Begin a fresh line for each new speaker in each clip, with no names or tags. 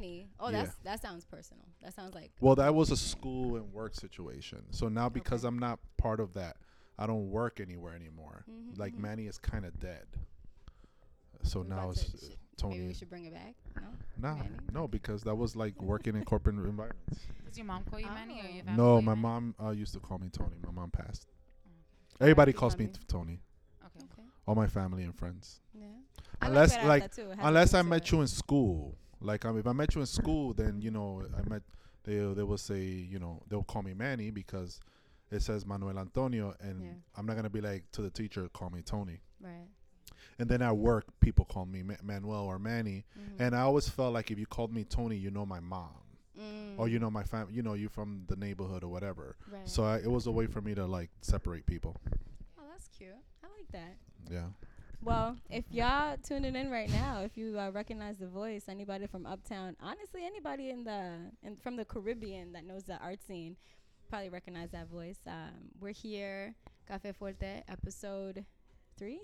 Manny. Oh,
Yeah.
that sounds personal. That sounds like
Well, that was a school and work situation. So now because
Okay.
I'm not part of that, I don't work anywhere anymore.
Mhm,
Like
mhm.
Manny is kind of dead. So
We
now it's
to-
Tony.
Maybe we should bring it back. No.
Nah,
Manny?
no, because that was like working in corporate environments.
Does your mom call you Manny or your family?
No,
call you
my mom uh, used to call me Tony. My mom passed. Everybody calls me t- Tony.
Okay.
Okay.
All my family and friends.
Yeah.
Unless,
Peralta
like,
too. It has
Unless I met you in school. Like um, if I met you in school, then you know I met they they will say you know they'll call me Manny because it says Manuel Antonio, and
Yeah.
I'm not gonna be like to the teacher call me Tony.
Right.
And then at work, people call me Ma- Manuel or Manny,
Mhm.
and I always felt like if you called me Tony, you know my mom,
Mm.
or you know my fam, you know you from the neighborhood or whatever.
Right.
So I, it was a way for me to like separate people.
oh, that's cute. I like that.
Yeah.
Well, if y'all tuning in right now, if you uh, recognize the voice, anybody from Uptown, honestly, anybody in the in, from the Caribbean that knows the art scene, probably recognize that voice. Um, we're here, Cafe Fuerte, episode three.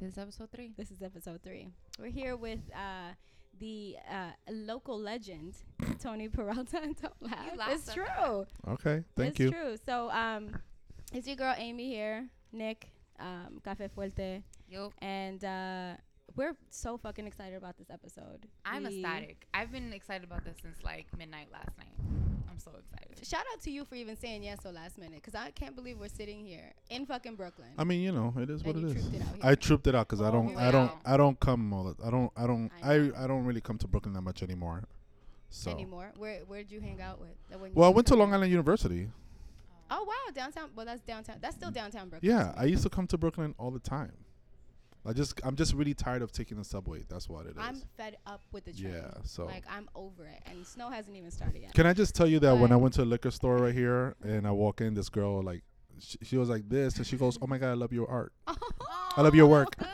This is episode three.
This is episode three. We're here with uh, the uh, local legend, Tony Peralta. Don't laugh.
laughed
It's
at
true.
Okay. Thank
it's
you.
It's true. So, um, it's your girl Amy here, Nick, um, Cafe Fuerte,
Yo,
and uh, we're so fucking excited about this episode.
I'm
We-
ecstatic. I've been excited about this since like midnight last night. I'm so excited.
Shout out to you for even saying yes so last minute, because I can't believe we're sitting here in fucking Brooklyn.
I mean, you know, it is
and
what it is.
you trooped it out here.
I trooped it out because I
Oh,
don't, I don't,
will.
I don't come all. The, I don't, I don't,
I
I. I, don't really come to Brooklyn that much anymore. So,
anymore. Where where'd you hang out with? that when you
well, I went to Long? Island University.
Oh wow, downtown. Well, that's downtown. That's still downtown Brooklyn.
Yeah, I used to come to Brooklyn all the time. I just, I'm just really tired of taking the subway. That's what it is.
I'm fed up with the train.
yeah. So,
Like I'm over it, and snow hasn't even started yet.
can I just tell you that when I went to a liquor store right here and I walk in, this girl like, she, she was like this, and she goes, "Oh my god, I love your art." I love your oh, work.
Good.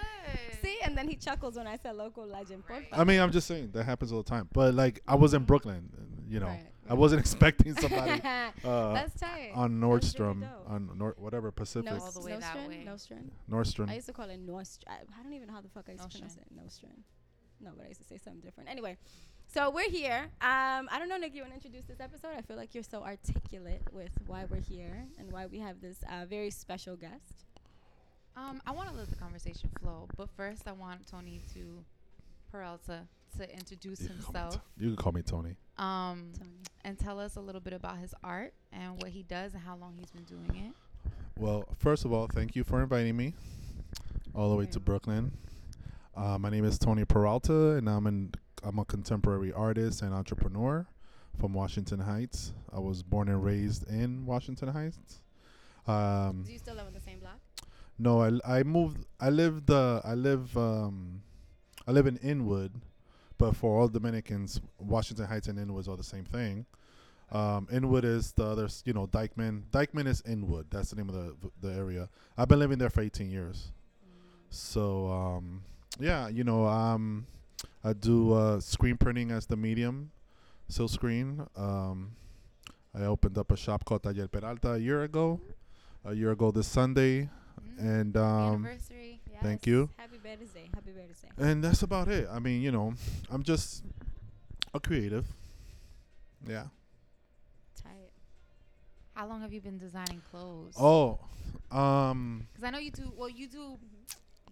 See, and then he chuckles when I said local legend.
Right.
I mean, I'm just saying that happens all the time. But like, I was in Brooklyn, you know,
Right,
I wasn't expecting somebody uh,
That's tight.
on
That's really
Nordstrom, on Nor- whatever Pacific,
Nos-
All the way that way.
Nostran?
Nordstrom.
I used to call it Nostr. I, I don't even know how the fuck I used to pronounce it. Nostran. No, but I used to say something different. Anyway, so we're here. Um, I don't know, Nick. You want to introduce this episode? I feel like you're so articulate with why we're here and why we have this uh, very special guest.
Um, I want to let the conversation flow, but first I want Tony to Peralta to introduce
You can,
himself.
T- you can call me Tony.
Um,
Tony.
and tell us a little bit about his art and what he does and how long he's been doing it.
Well, first of all, thank you for inviting me all the way to Brooklyn. Uh, my name is Tony Peralta, and I'm an I'm a contemporary artist and entrepreneur from Washington Heights. I was born and raised in Washington Heights. Um,
Do you still live on the same block?
No, I, I moved. I lived. Uh, I live. Um, I live in Inwood, but for all Dominicans, Washington Heights and Inwood are the same thing. Um, Inwood is the other. You know, Dyckman. Dyckman is Inwood. That's the name of the the area. I've been living there for 18 years. So um, yeah, you know, um, I do uh, screen printing as the medium, silk screen. Um, I opened up a shop called Taller Peralta a year ago. A year ago this Sunday,
Mm.
and um,
Anniversary.
Thank you.
Happy birthday. Happy birthday.
and that's about it. I mean, you know, I'm just a creative. Yeah.
Tight.
How long have you been designing clothes?
Oh, um,
Because I know you do. Well, you do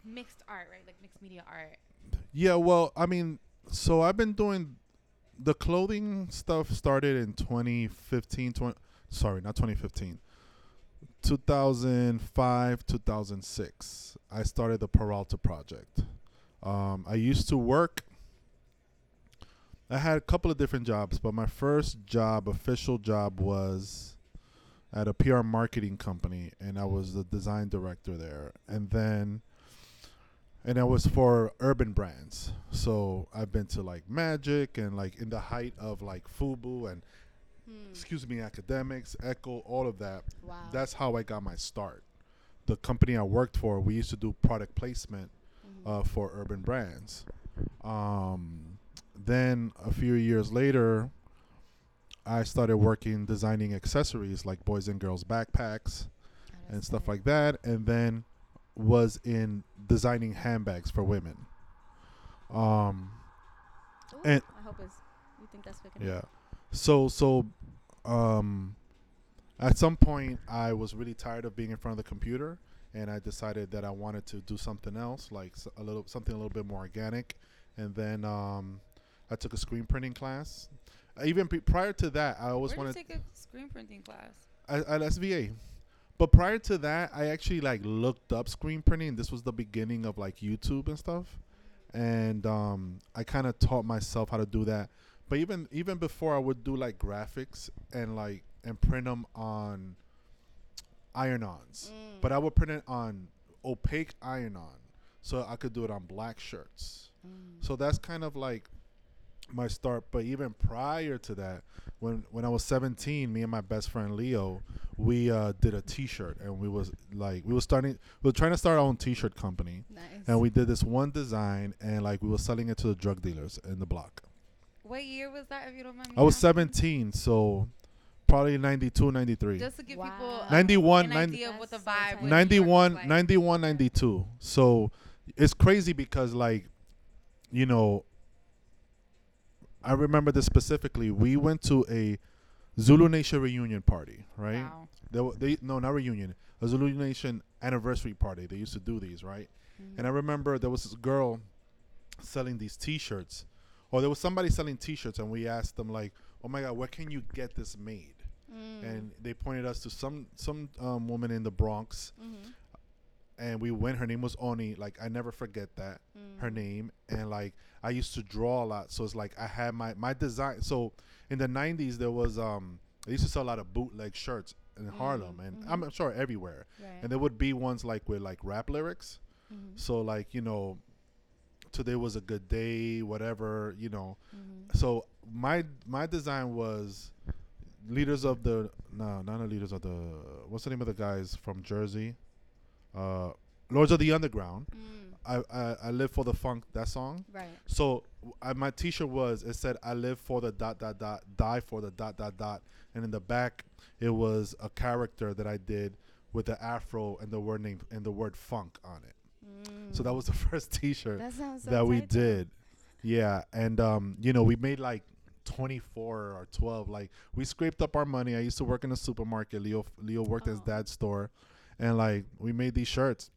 mixed art, right? Like mixed media art.
yeah. Well, I mean, so I've been doing the clothing stuff. Started in 2015. 20, sorry, not 2015. 2005, 2006. I started the Peralta project. Um, I used to work. I had a couple of different jobs, but my first job, official job, was at a PR marketing company, and I was the design director there. And then, and it was for urban brands. So I've been to like Magic and like in the height of like Fubu and
Hmm.
excuse me, Akademiks, Ecko, all of that.
Wow.
That's how I got my start. The company I worked for, we used to do product placement
Mhm.
uh, for urban brands. Um, then a few years later, I started working designing accessories like boys and girls backpacks and stuff like that, and then was in designing handbags for women. Um,
Ooh,
and-
I hope it's think that's
Yeah.
up.
So so um at some point I was really tired of being in front of the computer and I decided that I wanted to do something else like a little something a little bit more organic and then um I took a screen printing class. Uh, Even pre- prior to that, I always
Where
wanted
you take a screen printing class?
at, at SVA. But prior to that, I actually like looked up screen printing. This was the beginning of like YouTube and stuff, and um, I kind of taught myself how to do that. But even even before, I would do like graphics and like and print them on iron-ons.
Mm.
But I would print it on opaque iron-on, so I could do it on black shirts.
Mm.
So that's kind of like my start. But even prior to that, when when I was 17, me and my best friend Leo, we uh, did a T-shirt, and we was like we were starting, we were trying to start our own T-shirt company,
nice.
and we did this one design, and like we were selling it to the drug dealers in the block.
What year was that, if you don't mind me
I was
asking?
17, so probably 92, 93.
Just to give
Wow.
people uh,
91,
an
90
idea of what the
That's so
vibe.
tight.
with New York
91,
like.
91, 92. So it's crazy because like, you know, I remember this specifically. We went to a Zulu Nation reunion party, right?
Wow.
They, wa- they no, not reunion, a Zulu Nation anniversary party. They used to do these, right?
Mm.
And I remember there was this girl selling these T-shirts, or there was somebody selling T-shirts, and we asked them like, "Oh my God, where can you get this made?"
Mm.
And they pointed us to some some um, woman in the Bronx,
Mhm.
and we went. Her name was Oni. Like I never forget that her
Mm.
name. And like I used to draw a lot, so it's like I had my my design. So in the '90s, there was um they used to sell a lot of bootleg shirts in Harlem,
Mm,
and
mhm.
I'm sure everywhere.
Right.
And there would be ones like with like rap lyrics.
Mhm.
So like you know, today was a good day, whatever you know.
Mhm.
So my my design was leaders of the no not the leaders of the what's the name of the guys from Jersey, uh, Lords of the Underground.
Mm.
I, I I live for the funk that song.
Right.
So I, my T-shirt was it said I live for the dot dot dot die for the dot dot dot, and in the back it was a character that I did with the afro and the word name and the word funk on it. So that was the first T-shirt
Mm. that so
that we did. Yeah, and um, you know, we made like 24 or 12. Like we scraped up our money. I used to work in a supermarket. Leo Leo worked at his
Oh.
dad's store, and like we made these shirts.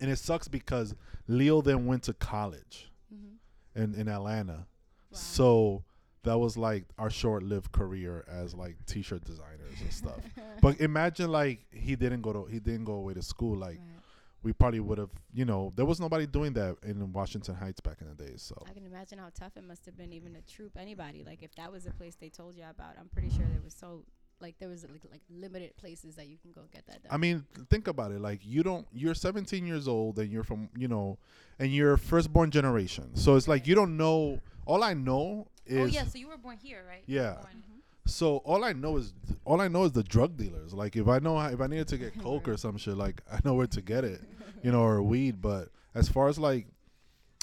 And it sucks because Leo then went to college
Mhm.
in in Atlanta.
Wow.
So that was like our short-lived career as like t-shirt designers and stuff. but imagine like he didn't go to he didn't go away to school like
Right.
We probably would have, you know, there was nobody doing that in Washington Heights back in the days. So
I can imagine how tough it must have been even to troop anybody. Like if that was a place they told you about, I'm pretty sure there was so like there was like, like limited places that you can go get that done.
I mean, think about it. Like you don't, you're 17 years old and you're from, you know, and you're firstborn generation. So it's like you don't know. All I know is
Oh yeah, so you were born here, right? You were
Yeah.
born- mm-hmm.
So all I know is all I know is the drug dealers. Like if I know if I needed to get coke or some shit, like I know where to get it, you know, or weed. But as far as like,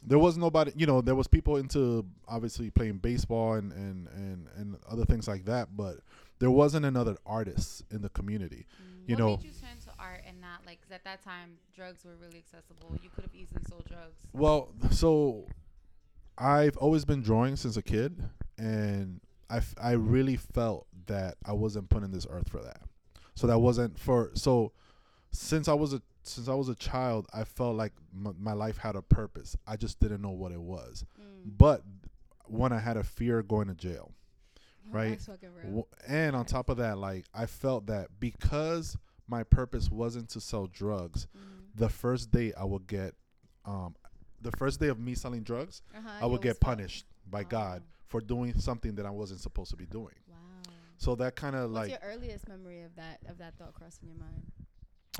there was nobody. You know, there was people into obviously playing baseball and and and and other things like that. But there wasn't another artist in the community.
Mm.
You
what
know-
made you turn to art and not like? Cause at that time, drugs were really accessible. You could have easily sold drugs.
Well, so I've always been drawing since a kid, and I, f- I really felt that I wasn't put in this earth for that. So that wasn't for so since I was a since I was a child, I felt like m- my life had a purpose. I just didn't know what it was.
Mm.
But one, I had a fear of going to jail. right?
Fucking real.
W- And on top of that, like I felt that because my purpose wasn't to sell drugs,
Mhm.
the first day I would get, um, the first day of me selling drugs,
Uh-huh,
I would get punished by God
Oh.
For doing something that I wasn't supposed to be doing.
Wow.
So that kind of
What's
like
your earliest memory of that of that thought crossing your mind?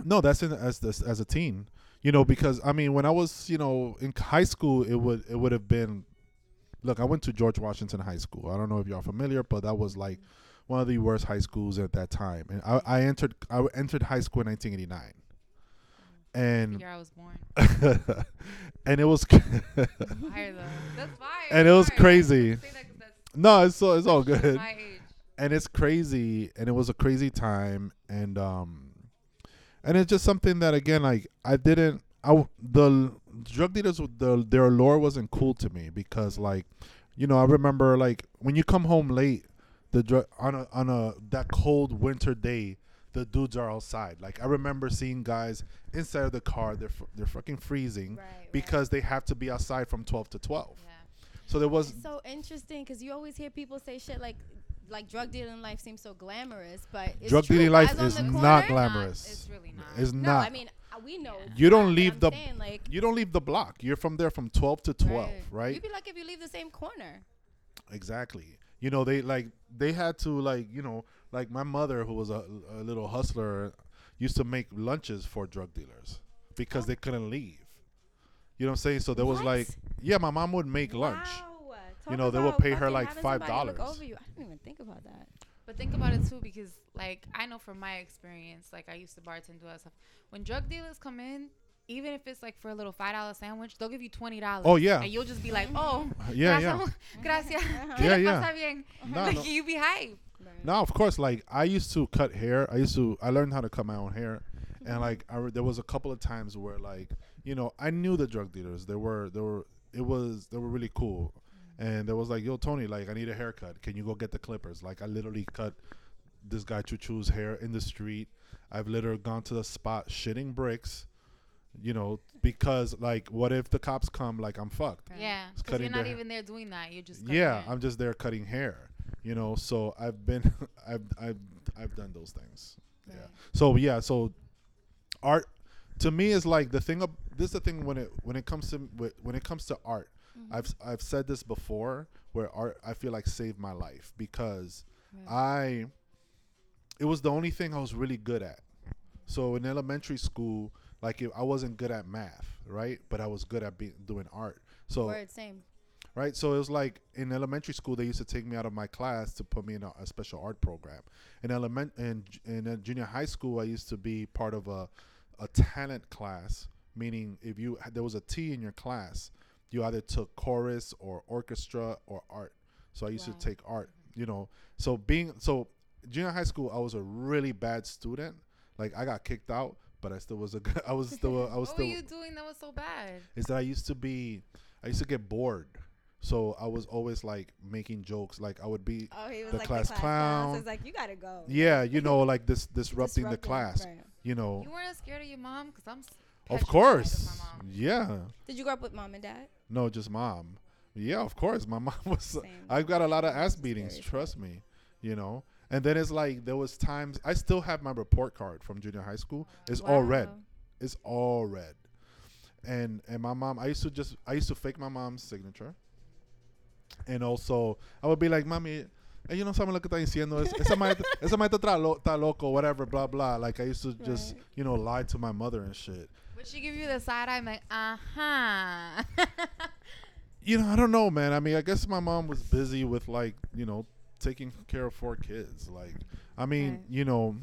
no, that's in as this as a teen, you know, because I mean when I was you know in high school, it would it would have been. Look, I went to George Washington High School. I don't know if y'all familiar, but that was like mm. one of the worst high schools at that time. And I, I entered I entered high school in 1989, and
year I was born.
and it was
Fire though. That's fire.
And it was
Fire.
crazy.
I say that 'cause that's
no, it's all it's all good.
My age.
and it's crazy and it was a crazy time and um and it's just something that again like i didn't I the drug dealers the their lore wasn't cool to me because like you know, I remember like when you come home late, the dr- on a on a that cold winter day, the dudes are outside. Like I remember seeing guys inside of the car. They're f- they're fucking freezing
Right,
because they have to be outside from twelve to twelve.
Yeah.
So there was
It's so interesting because you always hear people say shit like, like drug dealing life seems so glamorous, but it's
drug
true.
dealing life
Guys
is
the
not
corner-
glamorous.
It's really not.
It's
No,
not.
I mean uh, we know. it's
You don't leave the-
saying, like,
you don't leave the block. You're from there from twelve to twelve, right?
You'd be lucky if you leave the same corner.
Exactly. You know, they like they had to like you know like my mother who was a, a little hustler used to make lunches for drug dealers because they couldn't leave. You know what I'm saying? So there was
What?
like yeah, my mom would make lunch.
Wow.
You know, they would
about
pay her,
fucking
like,
having somebody look
$5.
over you. I didn't even think about that.
But think about it too, because like I know from my experience, like I used to bartend do that stuff. When drug dealers come in, even if it's like for a little five dollar sandwich, they'll give you twenty dollars.
Oh, yeah.
and you'll just be like, oh,
Yeah,
gracias,
yeah.
gracias.
Yeah,
¿Qué
yeah.
pasa bien?
No,
like
no.
you be hype.
No, of course. Like I used to cut hair. I used to. I learned how to cut my own hair, and mm-hmm. like I, there was a couple of times where like you know I knew the drug dealers. They were they were it was they were really cool, mm-hmm. and there was like yo Tony like I need a haircut. Can you go get the clippers? Like I literally cut this guy Chuchu's hair in the street. I've literally gone to the spot shitting bricks. You know, because like, what if the cops come? Like, I'm fucked.
Right.
Yeah, because you're not
their-
even there doing that. You're just cutting
Yeah,
hair.
I'm just there cutting hair. You know, so I've been, I've, I've, I've done those things. Yeah. So yeah, so art to me is like the thing. Of, this is the thing when it when it comes to when it comes to art.
Mm-hmm.
I've I've said this before, where art I feel like saved my life because
Right.
I it was the only thing I was really good at. So in elementary school, like if I wasn't good at math, right? But I was good at being doing art. So
Word, same.
Right? So it was like in elementary school, they used to take me out of my class to put me in a, a special art program. In element in in junior high school, I used to be part of a a talent class, meaning if you there was a T in your class, you either took chorus or orchestra or art. So I used
Wow.
to take art, you know. So being so junior high school, I was a really bad student. Like I got kicked out, but I still was a good. I was still. A, I was still
What were you doing that was so bad?
is that I used to be, I used to get bored. So I was always like making jokes. Like I would be,
Oh, he was
The
like
class
the class
clown.
So it's like you gotta go.
yeah, you know, like this disrupting the class.
right.
You know,
You weren't scared of your mom, cause I'm.
of
petrified
course,
my mom.
yeah.
Did you grow up with mom and dad?
No, just mom. Yeah, of course. My mom was.
Uh, Same.
I've got a lot of ass beatings.
as
Trust me. You know. And then it's like there was times I still have my report card from junior high school. It's all red. It's all red. And and my mom, I used to just I used to fake my mom's signature. And also I would be like, mami, ella no sabe lo que está diciendo. Es- Esa maestra, esa maestra está, lo, está loco, whatever, blah blah. Like I used to just
Right.
you know lie to my mother and shit.
Would she give you the side eye? I'm like, uh huh.
You know, I don't know, man. I mean, I guess my mom was busy with like you know taking care of four kids. Like, I mean,
Right.
you know,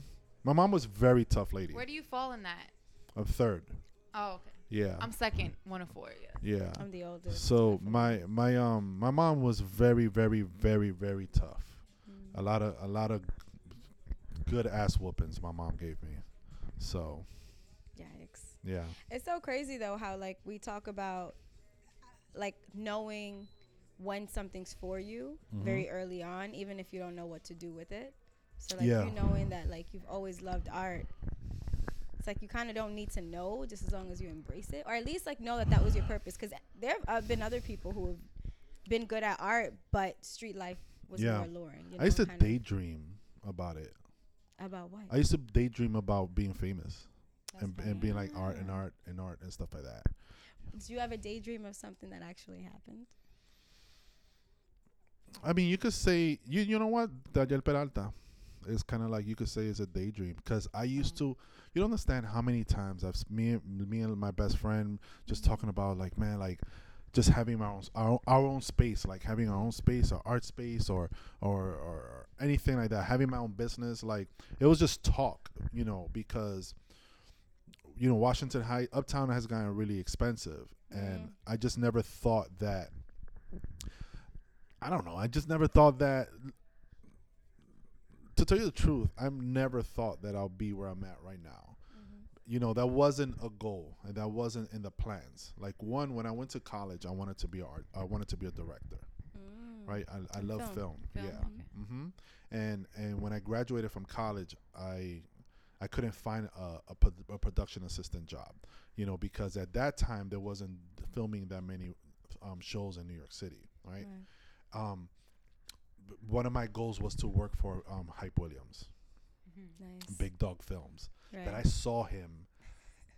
my mom was very tough lady.
Where do you fall in that?
A third,
Oh, okay.
yeah,
I'm second, one of four. Yeah.
Yeah.
I'm the oldest.
So my my um my mom was very very very very tough.
Mm.
A lot of a lot of good ass whoopings my mom gave me. So
Yikes.
yeah,
It's so crazy though how like we talk about like knowing when something's for you
Mhm.
very early on, even if you don't know what to do with it. So like
Yeah.
you knowing that like you've always loved art. It's like you kind of don't need to know just as long as you embrace it, or at least like know that that was your purpose. Because there have been other people who have been good at art, but street life was
Yeah.
more alluring. You
I used to daydream about it.
about what?
I used to daydream about being famous
That's
and, and being like art and art and art and stuff like that.
do you ever daydream of something that actually happened?
I mean, you could say you you know what Daniel Peralta. It's kind of like you could say it's a daydream because I used to. You don't understand how many times I've me and me and my best friend just talking about like man like just having our own our, our own space like having our own space or art space or, or or anything like that having my own business like it was just talk you know because you know Washington High Uptown has gotten really expensive and
Mhm.
I just never thought that I don't know I just never thought that to tell you the truth I've never thought that I'll be where I'm at right now you know that wasn't a goal and that wasn't in the plans like one when i went to college i wanted to be a art i wanted to be a director
Mm.
right? I, I love film.
Film.
Film,
Yeah.
okay.
hmm And and when I graduated from college, I I couldn't find a, a, pro- a production assistant job, you know, because at that time there wasn't filming that many um, shows in New York City, right? Um, b- one of my goals was to work for um, Hype Williams,
Nice.
Big Dog Films.
Right.
That I saw him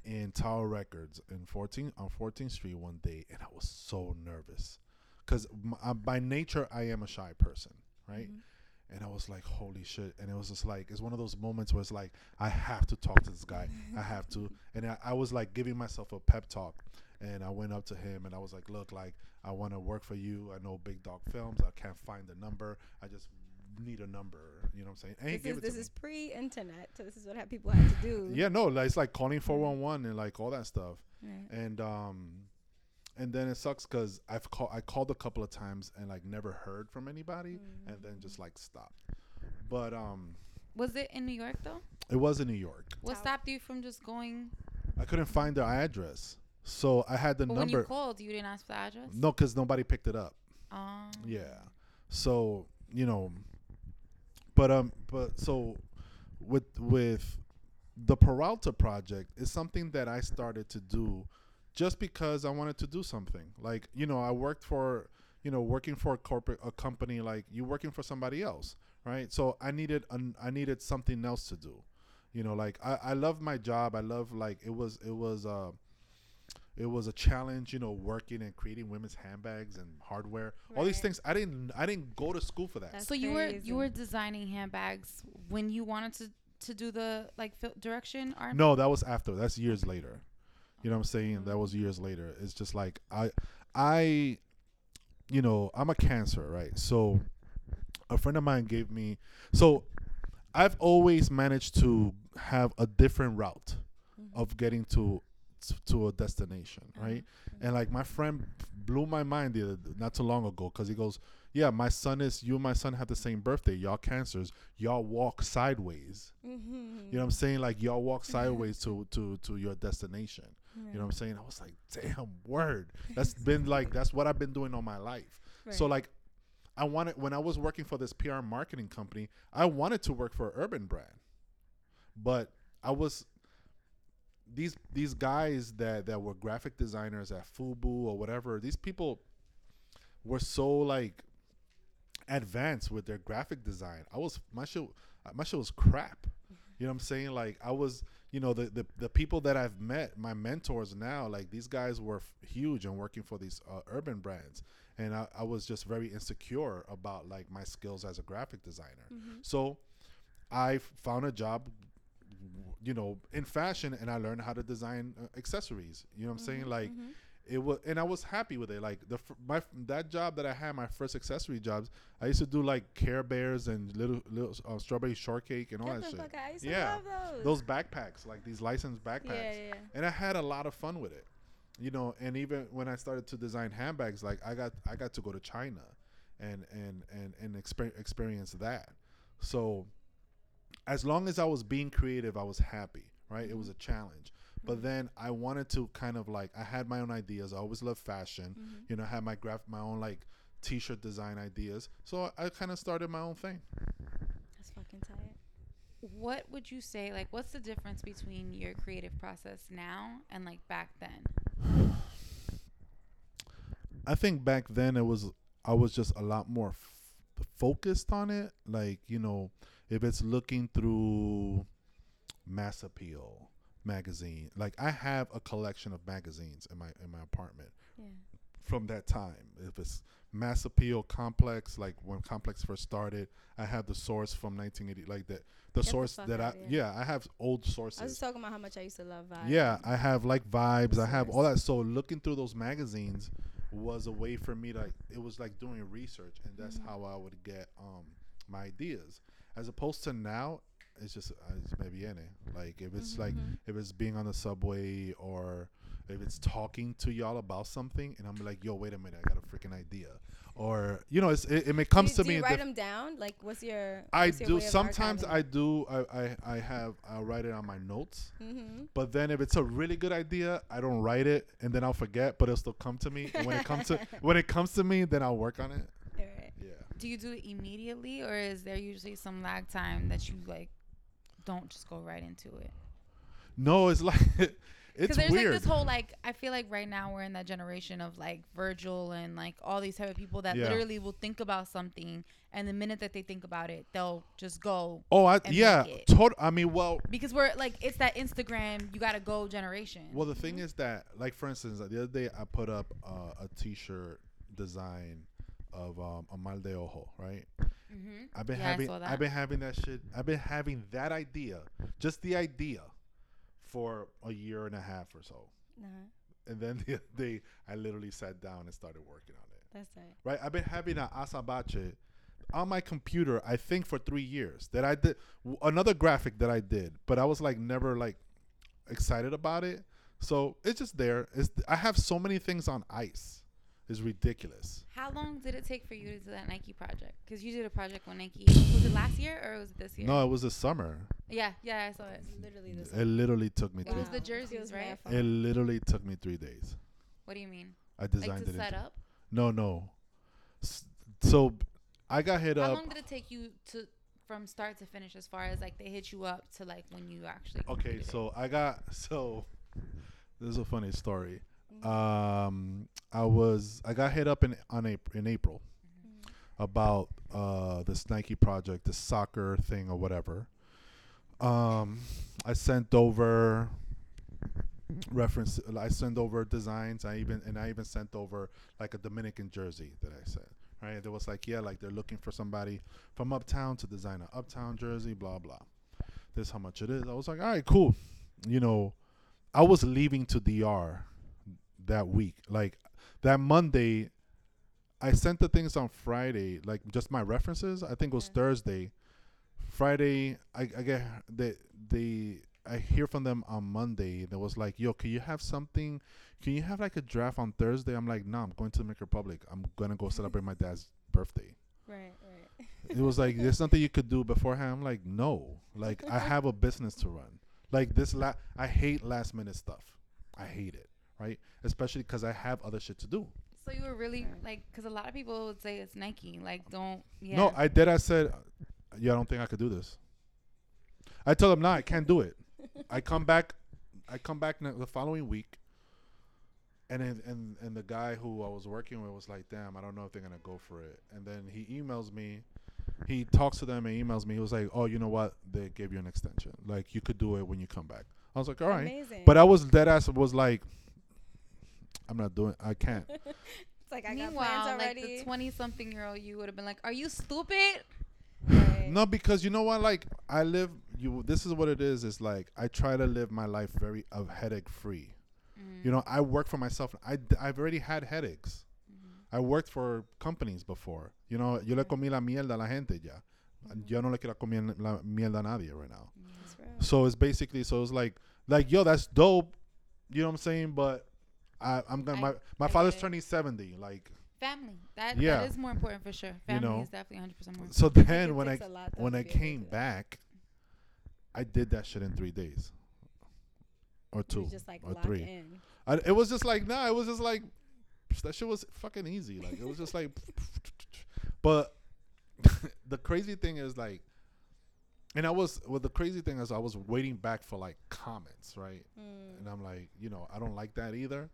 in Tower Records in 14 on 14th Street one day, and I was so nervous, because by nature I am a shy person, right?
Mhm.
and I was like, "Holy shit!" And it was just like it's one of those moments where it's like, I have to talk to this guy. I have to, and I, I was like giving myself a pep talk, and I went up to him and I was like, "Look, like I want to work for you. I know Big Dog Films. I can't find the number. I just need a number. You know what I'm saying?" And
This is this is pre-internet, so this is what people had to do.
Yeah, no, like, it's like calling 411 and like all that stuff.
Right.
And um, and then it sucks because I've called I called a couple of times and like never heard from anybody, and then just like stopped. But um,
Was it in New York though?
it was in New York.
What stopped you from just going?
I couldn't find their address, so I had the
But when you
number.
called, you didn't ask for the address.
No, because nobody picked it up.
Um,
Yeah, so you know, but um, but so with with the Peralta project is something that I started to do just because I wanted to do something. Like you know, I worked for you know working for a corporate a company like you working for somebody else, right? So I needed an, I needed something else to do. You know, like I I love my job. I love like it was it was uh it was a challenge, you know, working and creating women's handbags and hardware. All these things I didn't I didn't go to school for that.
That's
So you were you were designing handbags when you wanted to to do the like fil- direction art.
No, that was after. That's years later. You know what I'm saying? That was years later. It's just like I I you know, I'm a cancer, right? So a friend of mine gave me so I've always managed to have a different route
Mhm.
of getting to to a destination,
Uh-huh.
right? And like my friend blew my mind the other, not too long ago because he goes, "Yeah, my son is you and my son have the same birthday. Y'all cancers. Y'all walk sideways.
Mhm.
You know what I'm saying? Like y'all walk sideways to to to your destination. You know what I'm saying? I was like, damn, word. That's been like that's what I've been doing all my life. So like, I wanted when I was working for this PR marketing company, I wanted to work for an Urban Brand, but I was these these guys that that were graphic designers at Fubu or whatever. These people were so like advanced with their graphic design. I was my shit my shit was crap. You know what I'm saying? Like I was, you know, the the, the people that I've met, my mentors now, like these guys were f- huge and working for these uh, urban brands, and I, I was just very insecure about like my skills as a graphic designer. So I found a job, you know, in fashion, and I learned how to design uh, accessories. You know what I'm saying? Like it was, and I was happy with it. Like the f- my that job that I had, my first accessory jobs, I used to do like Care Bears and little little uh, strawberry shortcake and all
Get
that
the
shit.
I used to
Yeah,
love those.
those backpacks, like these licensed backpacks,
Yeah, yeah, yeah.
and I had a lot of fun with it. You know, and even when I started to design handbags, like I got I got to go to China, and and and and exper- experience that. So, as long as I was being creative, I was happy. Right? It was a mm-hmm. challenge. But mm-hmm. then I wanted to kind of like I had my own ideas. I always loved fashion. Mm-hmm. You know, I had my graph my own like t-shirt design ideas. So I, I kind of started my own thing.
That's fucking tight.
What would you say? Like, what's the difference between your creative process now and like back then?
I think back then it was I was just a lot more f- focused on it. Like you know, if it's looking through Mass Appeal magazine, like I have a collection of magazines in my in my apartment
Yeah.
from that time. If it's Mass Appeal, Complex, like when Complex first started, I have the source from 1980, like the the
the
source
fuck
that I
yeah.
yeah I have old sources.
I was talking about how much I used to love Vibe.
Yeah, I have like vibes. I have all that. So looking through those magazines was a way for me to. It was like doing research, and that's
Mm-hmm.
how I would get um my ideas. As opposed to now, it's just uh, it's maybe in it. Like if it's like
Mm-hmm.
if it's being on the subway or if it's talking to y'all about something, and I'm like, yo, wait a minute, I got a freaking idea. Or you know, it's, it, it comes
do
to
do
me.
you write
diff-
them down? Like, what's your?
I
what's
do sometimes. I do. I, I I have. I write it on my notes.
Mhm.
But then if it's a really good idea, I don't write it and then I'll forget, but it'll still come to me. And when it comes to when it comes to me, then I'll work on it.
Do you do it immediately, or is there usually some lag time that you like don't just go right into it?
No, it's like it's
Because there's
weird.
like this whole like I feel like right now we're in that generation of like Virgil and like all these type of people that
Yeah.
literally will think about something and the minute that they think about it, they'll just go
oh, I yeah, total. I mean, well,
because we're like it's that Instagram you gotta go generation.
well, the thing is that, like, for instance, the other day I put up uh, a T-shirt design of um, a mal de ojo, right?
mm-hmm.
I've been
Yeah,
having. I've been having that shit. I've been having that idea, just the idea, for a year and a half or so.
Nah,
And then the other day, I literally sat down and started working on it.
that's right.
Right? I've been having an azabache on my computer. I think for three years that I did w- another graphic that I did, but I was like never like excited about it. So it's just there. It's I have so many things on ice. It's ridiculous.
How long did it take for you to do that Nike project? Because you did a project with Nike. Was it last year or was it this year?
No, it was a summer.
Yeah, yeah, I saw it.
Literally this.
It literally took me
It
three.
was the
Wow.
jerseys,
Feels
right?
It literally took me three days.
What do you mean?
I
Like
designed
to
it.
set up?
No, no. S- So I got hit
How
up.
How long did it take you to from start to finish as far as like they hit you up to like when you actually
Okay,
completed it?
so I got so this is a funny story. Um, I was I got hit up in on April in April
Mhm.
about uh this Nike project, this soccer thing or whatever. Um, I sent over reference. I sent over designs. I even and I even sent over like a Dominican jersey that I said. Right, there was like yeah, like they're looking for somebody from uptown to design an uptown jersey. Blah blah. This is how much it is. I was like, all right, cool. You know, I was leaving to DR that week. Like that Monday, I sent the things on Friday, like just my references. I think it was
Yeah.
Thursday. Friday, I, I get they they I hear from them on Monday. That was like, yo, can you have something? Can you have like a draft on Thursday? I'm like, no, I'm going to the Dominican Republic. I'm gonna go celebrate my dad's birthday.
Right, right.
It was like there's nothing you could do beforehand. I'm like, no, like I have a business to run. Like this, la- I hate last minute stuff. I hate it, right? Especially because I have other shit to do.
So you were really like, because a lot of people would say it's Nike. Like, don't. Yeah.
No, I did. I said, yeah, I don't think I could do this. I told them, no, I can't do it. I come back, I come back the following week, and then and and the guy who I was working with was like, damn, I don't know if they're gonna go for it. And then he emails me, he talks to them and emails me. He was like, oh, you know what? They gave you an extension. Like you could do it when you come back. I was like, all right.
Amazing.
But I was dead ass was like, I'm not doing. I can't.
it's like I got
Meanwhile,
plans
like the twenty-something year old, you would have been like, "Are you stupid?"
Right.
No, because you know what? Like I live. You. This is what it is. Is like I try to live my life very of headache free.
Mm.
You know, I work for myself. I I've already had headaches.
Mm-hmm.
I worked for companies before. You know, yo le comí la mierda a la gente ya. Yo no le quiero comer la mierda a nadie right now.
That's.
So it's basically so it's like like yo that's dope. You know what I'm saying? But I I'm gonna
I-
my my
I
father's turning 70. Like
Family. That
Yeah.
that is more important for sure.
You know.
is definitely hundred percent more.
so
think
then when I
takes a lot, though,
when I
be able to
came back, I did that shit in three days or two
just like
or three.
in.
I, it was just like nah. It was just like that shit was fucking easy. Like it was just like, but the crazy thing is like, and I was well. The crazy thing is I was waiting back for like comments, right?
Mm.
And I'm like, you know, I don't like that either.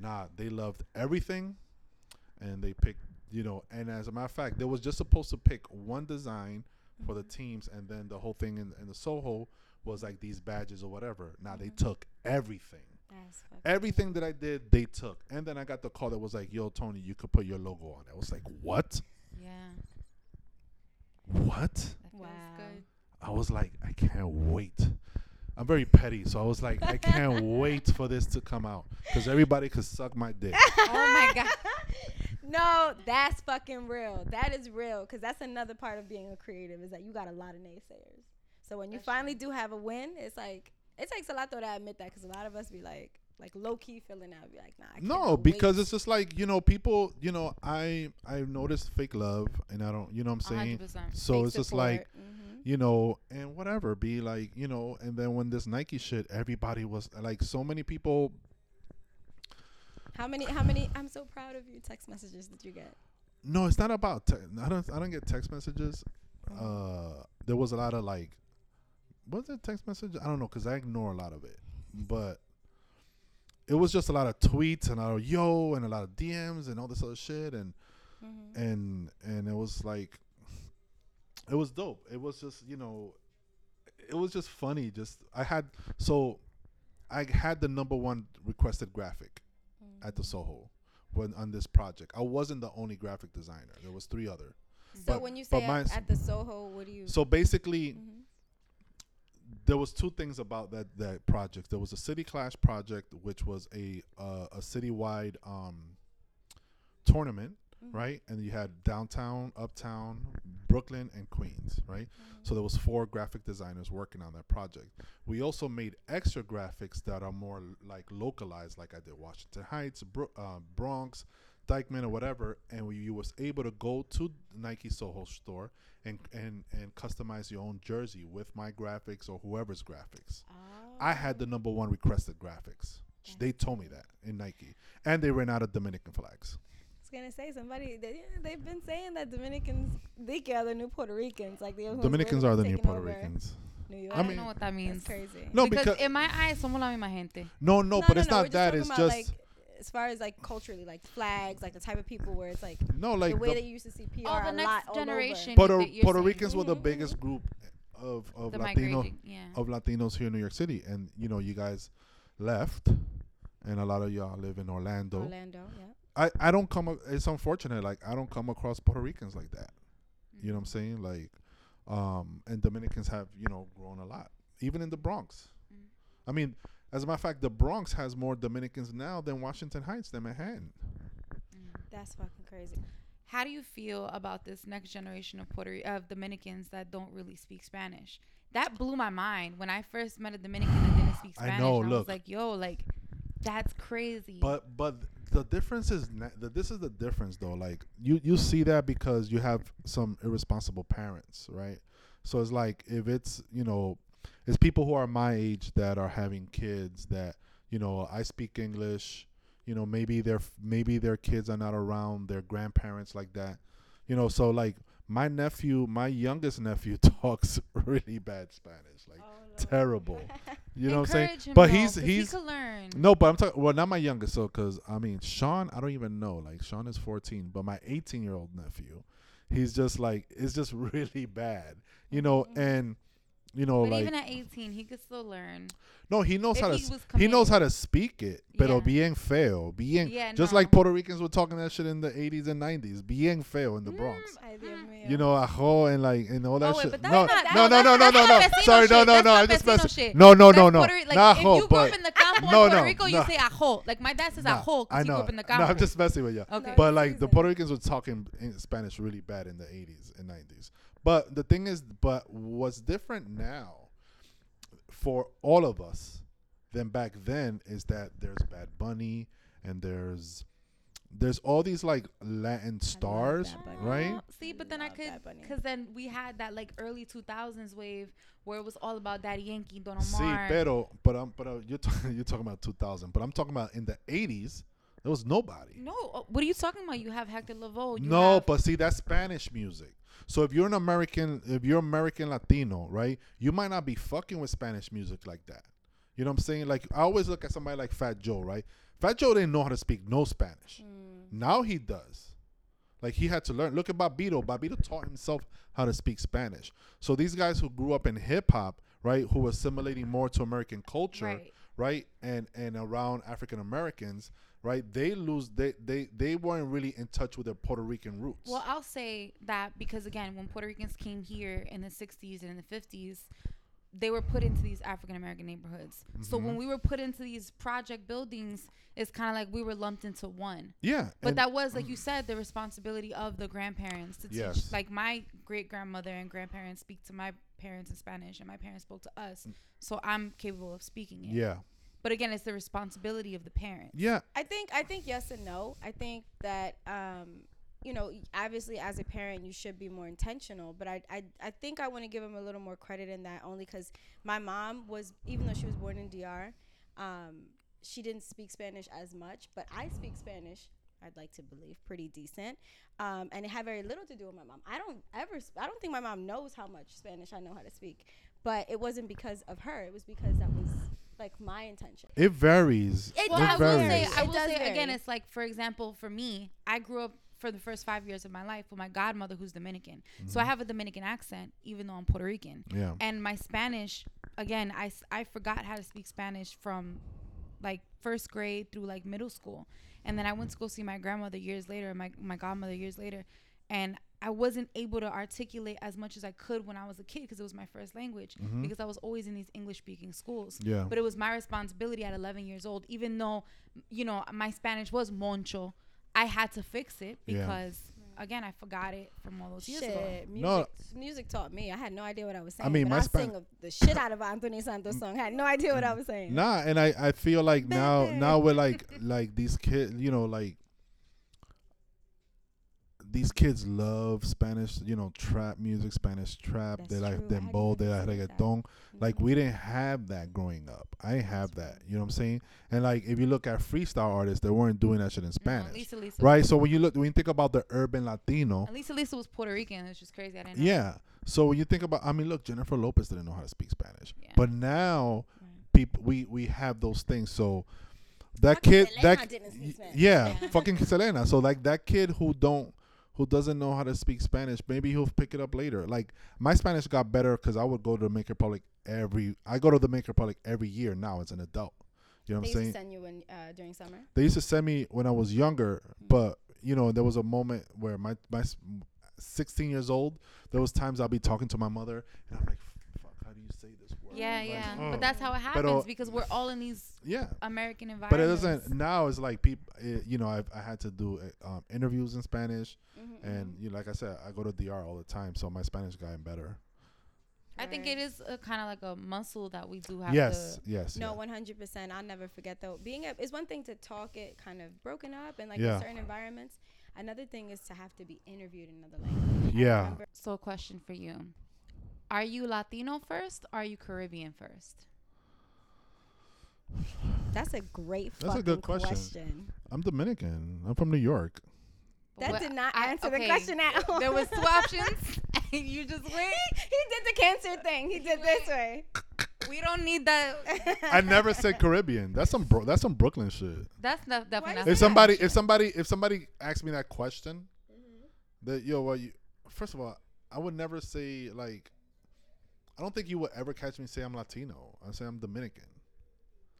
Nah, they loved everything, and they picked, you know. And as a matter of fact, they was just supposed to pick one design for the
Mhm.
teams, and then the whole thing in, in the Soho was like these badges or whatever. Now they
Mhm.
took everything.
That's fucking
Everything that I did, they took. And then I got the call that was like, "Yo, Tony, you could put your logo on." it. I was like, "What?
Yeah,
What?"
Wow.
I was like, "I can't wait." I'm very petty, so I was like, "I can't wait for this to come out because everybody could suck my dick."
Oh my god.
no, that's fucking real. That is real because that's another part of being a creative is that you got a lot of naysayers. So when you
That's
finally
true.
do have a win, it's like it takes a lot though to admit that because a lot of us be like like low key feeling out, be like, nah. I
No,
cannot
because
wait.
it's just like you know, people. You know, I I noticed fake love, and I don't. You know what I'm saying?
hundred percent.
So
Fake
it's just
support.
like
Mhm.
you know, and whatever, be like, you know, and then when this Nike shit, everybody was like, so many people.
how many how many? I'm so proud of you. Text messages did you get?
no, it's not about. Te- I don't. I don't get text messages. Uh, there was a lot of like, was it text message? I don't know because I ignore a lot of it, but it was just a lot of tweets and a lot of yo and a lot of DMs and all this other shit and
Mm-hmm.
and and it was like, it was dope. It was just you know, it was just funny. Just I had so, I had the number one requested graphic
Mm-hmm.
at the Soho when on this project. I wasn't the only graphic designer. There was three other.
So
But-
when you say at, at the Soho, what do you?
So basically,
Mhm.
There was two things about that that project. There was a City Clash project, which was a uh, a citywide um, tournament,
Mhm.
right? And you had downtown, uptown, Brooklyn, and Queens, right? So there was four graphic designers working on that project. We also made extra graphics that are more like localized, like I did Washington Heights, Bro- uh, Bronx, Dyckman, or whatever. And we, you was able to go to Nike Soho store and and and customize your own jersey with my graphics or whoever's graphics. I had the number one requested graphics. They told me that in Nike, and they ran out of Dominican flags.
I was gonna say somebody. They, they've been saying that Dominicans, they are the new Puerto Ricans. Like the
Dominicans are the new Puerto Ricans.
New York.
I
I
don't
mean-
know what that means.
That's crazy.
No,
because,
because
in my eyes, somos la misma gente.
no, no, but it's
no,
not that. It's just
like, as far as like culturally, like flags, like the type of people where it's like
no, like
the way
the-
that you used to see PR
Oh, the
a
next
lot
generation.
Puerto
that you're
Puerto. Ricans were the biggest group of of
The
Latino
yeah.
of Latinos here in New York City, and you know you guys left, and a lot of y'all live in Orlando.
Orlando, yeah.
I I don't come. a- It's unfortunate. Like I don't come across Puerto Ricans like that. You know what I'm saying? Like, um, and Dominicans have you know grown a lot, even in the Bronx.
Mm.
I mean, as a matter of fact, the Bronx has more Dominicans now than Washington Heights than Manhattan.
Mm.
That's fucking crazy.
How do you feel about this next generation of Puerto of Dominicans that don't really speak Spanish? That blew my mind when I first met a Dominican that didn't speak Spanish.
I know,
I
look.
was like, "Yo, like, that's crazy."
But but the difference is na- the, this is the difference though. Like you you see that because you have some irresponsible parents, right? So it's like if it's you know, it's people who are my age that are having kids that you know I speak English. You know maybe their maybe their kids are not around their grandparents like that. You know so like my nephew, my youngest nephew talks really bad Spanish, like terrible. You know what I'm saying? But he's he's
he
no, but I'm talking. Well, not my youngest, so because I mean, Sean, I don't even know. Like Sean is 14, but my 18 year old nephew, he's just like it's just really bad, you know. And you know,
but
like
even at 18, he could still learn.
no, he knows
if
how to
he
he knows how to speak it, pero
Yeah.
bien feo, bien
Yeah,
just
no.
like Puerto Ricans were talking that shit in the 80s and 90s, bien feo in the mm, Bronx.
Ay, Dios uh-huh. mío.
You know, ajo and like and all that
Oh,
shit.
but
no,
not-
no, no, no, no, no, no. Sorry, no, no, no. I'm just
vecino
messing.
shit.
No, no, no, no.
Like,
Not
if
ajo,
you grew
but
up in the campo in
No,
Puerto
no,
Rico, you
no.
say ajo. Like my dad says ajo because he grew up in the.
No, I'm just messing with you.
Okay.
But like the. Puerto Ricans were talking in Spanish really bad in the 80s and 90s. But the thing is, but what's different now for all of us than back then is that there's Bad Bunny and there's there's all these like Latin stars, right?
See, but then I
Love
could, because then we had that like early 2000s wave where it was all about Daddy Yankee, Don Omar.
See, pero but um, but uh, you're talking you're talking about 2000, but I'm talking about in the 80s there was nobody.
no, uh, what are you talking about? You have Hector Lavoe. You
No,
have,
but see that's Spanish music. So if you're an American, if you're American Latino, right, you might not be fucking with Spanish music like that. You know what I'm saying? Like I always look at somebody like Fat Joe, right? Fat Joe didn't know how to speak no Spanish.
Mm.
Now he does. Like he had to learn. Look at Bobbito. Bobbito taught himself how to speak Spanish. So these guys who grew up in hip hop, right, who were assimilating more to American culture,
Right.
right, and and around African Americans, right, they lose. They they they weren't really in touch with their Puerto Rican roots.
Well, I'll say that because again, when Puerto Ricans came here in the 60s and in the 50s, they were put into these African American neighborhoods. So when
Mhm.
we were put into these project buildings, it's kind of like we were lumped into one.
yeah,
But that was, like you said, the responsibility of the grandparents to teach.
Yes.
Like my great grandmother and grandparents speak to my parents in Spanish, and my parents spoke to us. So I'm capable of speaking it.
yeah,
But again, it's the responsibility of the parents.
yeah,
I think I think yes and no. I think that um, you know, obviously as a parent, you should be more intentional. But I I, I think I want to give him a little more credit in that only because my mom was even though she was born in DR, um, she didn't speak Spanish as much, but I speak Spanish I'd like to believe, pretty decent. Um, and it had very little to do with my mom. I don't ever, sp- I don't think my mom knows how much Spanish I know how to speak. But it wasn't because of her. It was because that was like my intention.
It varies.
It
Well,
it
I will
varies.
say, I
It
will
does
say again, it's like, for example, for me, I grew up for the first five years of my life with my godmother who's Dominican. So I
Mm-hmm.
have a Dominican accent, even though I'm Puerto Rican.
yeah.
And my Spanish, again, I I forgot how to speak Spanish from like first grade through like middle school. And then I went to go see my grandmother years later, my, my godmother years later. And I wasn't able to articulate as much as I could when I was a kid because it was my first language
Mhm.
because I was always in these English speaking schools
Yeah.
but it was my responsibility at 11 years old even though you know my spanish was moncho i had to fix it
Yeah.
because again i forgot it from all those years ago
music,
No.
music taught me. I had no idea what I was saying.
I mean,
but
my
I
Span-
sing the shit out of Anthony Santos song. I had no idea what I was saying.
Nah, and I, I feel like now now we're like like these kids, you know, like these kids love Spanish, you know, trap music, Spanish trap.
That's
they like
hadn't
dembow, they like
considered that.
reggaeton. Like
Mhm.
we didn't have that growing up. I didn't have that. You know what I'm saying? And like if you look at freestyle artists, they weren't doing that shit in
No,
Spanish.
Lisa Lisa
Right? So when you look when you think about the urban Latino,
and Lisa Lisa was Puerto Rican. It's just crazy. I didn't know.
yeah. So when you think about I mean look, Jennifer Lopez didn't know how to speak Spanish.
Yeah.
But now
Right.
people we we have those things. So that
Fucking
kid
Selena
that
didn't speak Spanish.
yeah,
Yeah.
fucking Selena. So like that kid who don't who doesn't know how to speak Spanish, maybe he'll pick it up later. Like my Spanish got better because I would go to the Maker Public every. I go to the Maker Public every year now as an adult. You know what I'm
used to
saying?
send you when uh, during summer.
They used to send me when I was younger, but you know there was a moment where my my 16 years old. There was times I'll be talking to my mother and I'm like, "Fuck, how do you say this word?"
Yeah
Like,
yeah
oh.
but that's how it happens
Pero-
because we're all in these
yeah.
american environments.
But it doesn't Now it's like people. It, you know, I've, I had to do uh, um, interviews in Spanish,
Mhm,
and you know, like I said, I go to DR all the time, so my Spanish gotten better.
i think it is a kind of like a muscle that we do have
Yes,
to
yes.
No, one hundred percent. I'll never forget though. Being a, it's one thing to talk it kind of broken up and like
Yeah.
in certain environments. Another thing is to have to be interviewed in another language.
Yeah.
so a question for you are you latino first or are you caribbean first
That's a great.
That's a good question. I'm Dominican. I'm from New York.
That
What-
did not
I-
answer the question at all.
there was two options and you just went
he did the cancer thing. He did this way.
we don't need that
I never said Caribbean. That's some bro- that's some Brooklyn shit.
that's not definitely not
If
that?
somebody if somebody if somebody asked me that question, mm-hmm. that yo, well, you first of all, I would never say like. I don't think you would ever catch me say I'm Latino. I say I'm Dominican.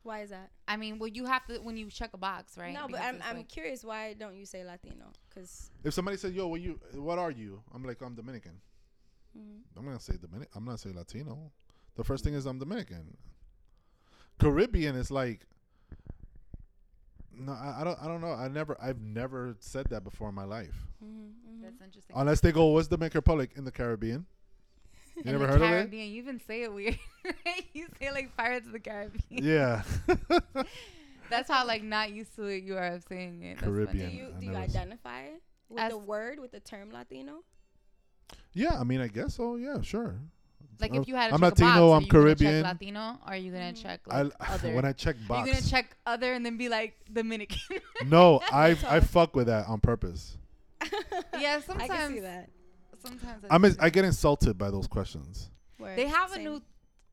Why is that?
I mean, well, you have to when you check a box, right?
No, but I'm I'm
like-
curious. Why don't you say Latino? Because
If somebody said, "Yo, what you? What are you?" I'm like, "I'm Dominican." Mm-hmm. I'm gonna say Dominican. I'm not say Latino. The first thing is I'm Dominican. Caribbean is like. No, I, I don't. I don't know. I never. I've never said that before in my life. Mm-hmm, mm-hmm.
that's interesting.
Unless they go, "What's the Dominican Republic in the Caribbean?" You
In
never
the
heard of
Caribbean, You even say it weird. you say like Pirates of the Caribbean.
Yeah.
That's how like not used to it you are of saying it. That's funny.
do
Caribbean.
you do you
never s-
identify with
As-
the word with the term Latino?
yeah. I mean, I guess so. Yeah. Sure.
Like if you had to
I'm
check a
Latino,
box, are
I'm
you gonna check
Caribbean.
Latino, or are you gonna
mm.
check
I,
like other?
when I check
are
box.
you gonna check other and then be like Dominican?
no, I I fuck with that on purpose.
yeah,
I can see
sometimes.
that.
Sometimes
I'm
that's-
I get insulted by those questions.
Word.
They have a
Same.
new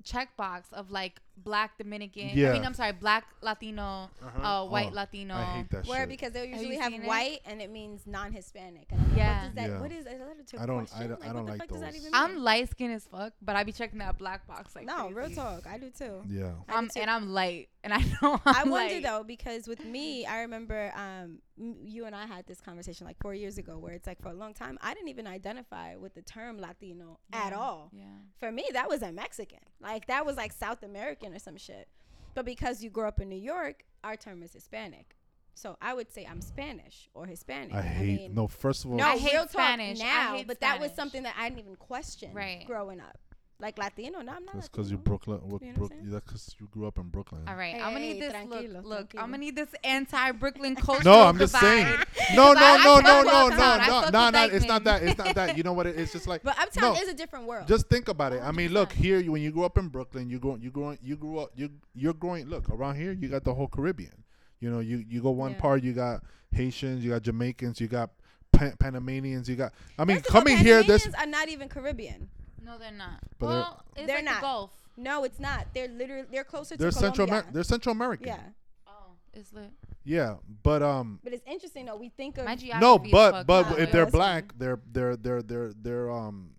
checkbox of like black Dominican. I
Yeah.
mean, I'm sorry, black Latino,
Uh-huh.
uh, white
Oh,
Latino.
I hate that
Where
shit.
because they
Have
usually
you
have white and it means non-Hispanic. And I'm like,
Yeah.
what does that?
Yeah.
What is? Is that a
I don't- I
question?
don't- I don't like
fuck that
those.
I'm light skinned as fuck, but I be checking that black box like
no, real talk. I do too.
Yeah.
I do
Um,
too.
and I'm light, and I know
I'm
I'm
wonder
light.
though because with me, I remember um, m- you and I had this conversation like four years ago, where it's like for a long time I didn't even identify with the term Latino at all.
Yeah.
For me, that was a Mexican, like that was like South American or some shit. But because you grew up in New York, our term is Hispanic. So I would say I'm Spanish or Hispanic.
I hate
mean,
no. First of all,
no,
I hate
real talk
Spanish. I
now,
hate
but that was something that I didn't even question
Right.
growing up. Like Latino, no, I'm not.
that's because you
Latino.
Brooklyn. What,
You know what
Brook,
I'm
that's because you grew up in Brooklyn.
All right,
Hey,
I'm gonna need this.
tranquilo,
look, look,
tranquilo.
I'm gonna need this anti-Brooklyn culture.
No, I'm just saying. No, no,
I- I
no, no, no, no, no, no, no. It's not that. It's not that. You know what? It, it's just like.
But Uptown
No.
is a different world.
Just think about it. I mean, look here. you- When you grew up in Brooklyn, you grow, you grow, you grew up, you you're growing. Look around here, you got the whole Caribbean. You You know, you you go one
Yeah.
part, you got Haitians, you got Jamaicans, you got Pan- Panamanians, you got. I mean,
First
coming here, this.
Are not even Caribbean.
No, they're not.
But they're-
well, it's
They're
like
not.
the Gulf.
No, it's not. They're literally they're closer
They're
to
Central.
Colombia.
Amer- they're Central American.
yeah,
Oh, it's lit.
Yeah, but um,
but it's interesting though. We think of
no, but but
up.
if they're black, their their their their their um,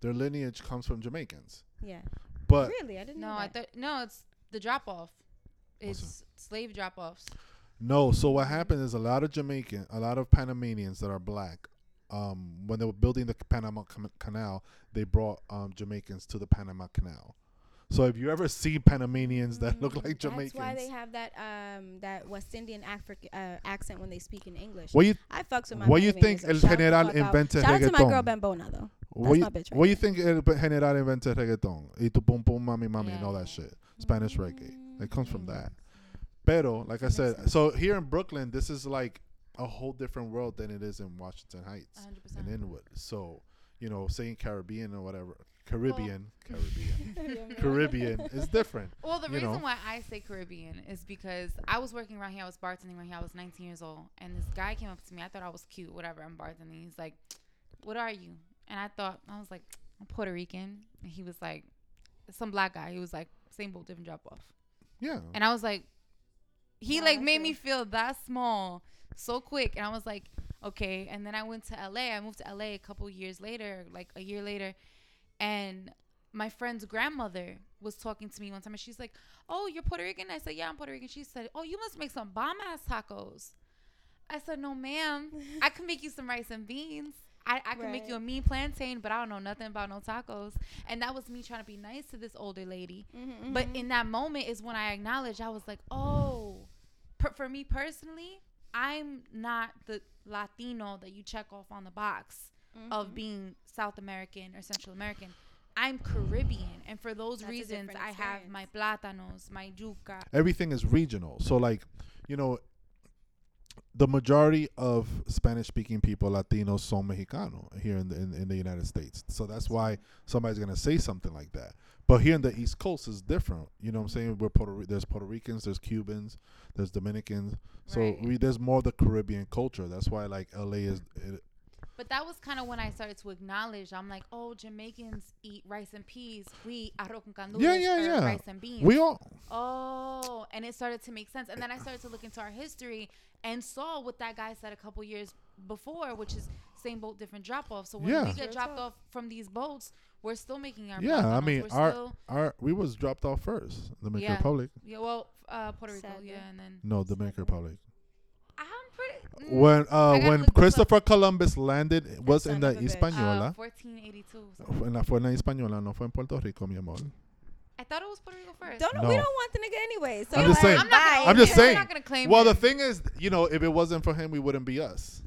their lineage comes from Jamaicans.
yeah.
But
really, I didn't
No,
know
I
that.
thought no. It's the drop off. It's slave drop offs.
no, so what happened is a lot of Jamaican, a lot of Panamanians that are black. Um, when they were building the Panama Canal, they brought um Jamaicans to the Panama Canal. So if you ever see Panamanians that look like Jamaicans,
That's why they have that um that West Indian African uh, accent when they speak in English.
what you
I fucks with my
what you think. El General
fuck out.
invented
Shout out to my girl
reggaeton?
Bambona though.
What you,
my bitch right
what you think El General invented reggaeton? Y tu pum pum mami mami and all that shit. Spanish reggae. It comes from
Mm.
that. Pero, like I said, so here in Brooklyn, this is like a whole different world than it is in Washington Heights
100%.
and Inwood. So, you know, saying Caribbean or whatever, Caribbean, Caribbean, Caribbean is different.
Well, the reason
know.
why I say Caribbean is because I was working around here. I was bartending around here. I was 19 years old, and this guy came up to me. I thought I was cute. Whatever. I'm bartending. He's like, "What are you?" And I thought I was like, "I'm Puerto Rican." And he was like, "Some black guy." He was like, "Same boat, different drop off."
Yeah.
And I was like, he
Wow,
like
that's
made
real.
me feel that small so quick. And I was like, okay. And then I went to LA. I moved to LA a couple years later, like a year later. And my friend's grandmother was talking to me one time and she's like, oh, you're Puerto Rican? I said, yeah, I'm Puerto Rican. She said, oh, you must make some bomb ass tacos. I said, no, ma'am. I can make you some rice and beans. I, I can make you a
Right.
mean plantain, but I don't know nothing about no tacos. And that was me trying to be nice to this older lady.
Mhm,
But
mhm.
in that moment is when I acknowledged I was like, oh, per- for me personally, I'm not the Latino that you check off on the box of
Mhm.
being South American or Central American. I'm Caribbean, and for those
That's
reasons, I have my plátanos, my yuca.
Everything is regional. So, like, you know, the majority of Spanish speaking people, Latinos, son Mexicano here in the, in, in the United States. So that's why somebody's going to say something like that. But here in the East Coast is different. You know what I'm saying? We're Puerto, there's Puerto Ricans, there's Cubans, there's Dominicans. So
Right.
we, there's more of the Caribbean culture. That's why like LA is it,
But that was kind of when I started to acknowledge. I'm like, oh, Jamaicans eat rice and peas. We eat arroz con gandules
Yeah, yeah, yeah.
rice and beans.
we all
Oh, and it started to make sense. And then I started to look into our history and saw what that guy said a couple years before, which is same boat, different drop off. So when
Yeah.
we get dropped off from these boats, we're still making our
Yeah, I mean,
we're
our-
still,
our we was dropped off first. Dominican
Yeah.
Republic.
yeah, well, uh, Puerto Rico,
Sadly.
yeah, and then
No, the Dominican Republic.
I'm pretty. mm,
When uh when
look this up.
Christopher Columbus landed it was in the
of a bitch.
Hispaniola.
uh, 1482. something.
en la fue en la Hispaniola, no fue en Puerto Rico, mi amor.
I thought it was Puerto Rico first.
Don't
No.
we don't want the nigga anyway. So
I'm just
like,
saying.
I'm not
bye.
gonna
I'm just
claim him.
saying.
I'm not gonna claim
Well, the
him.
thing is, you know, if it wasn't for him, we wouldn't be us.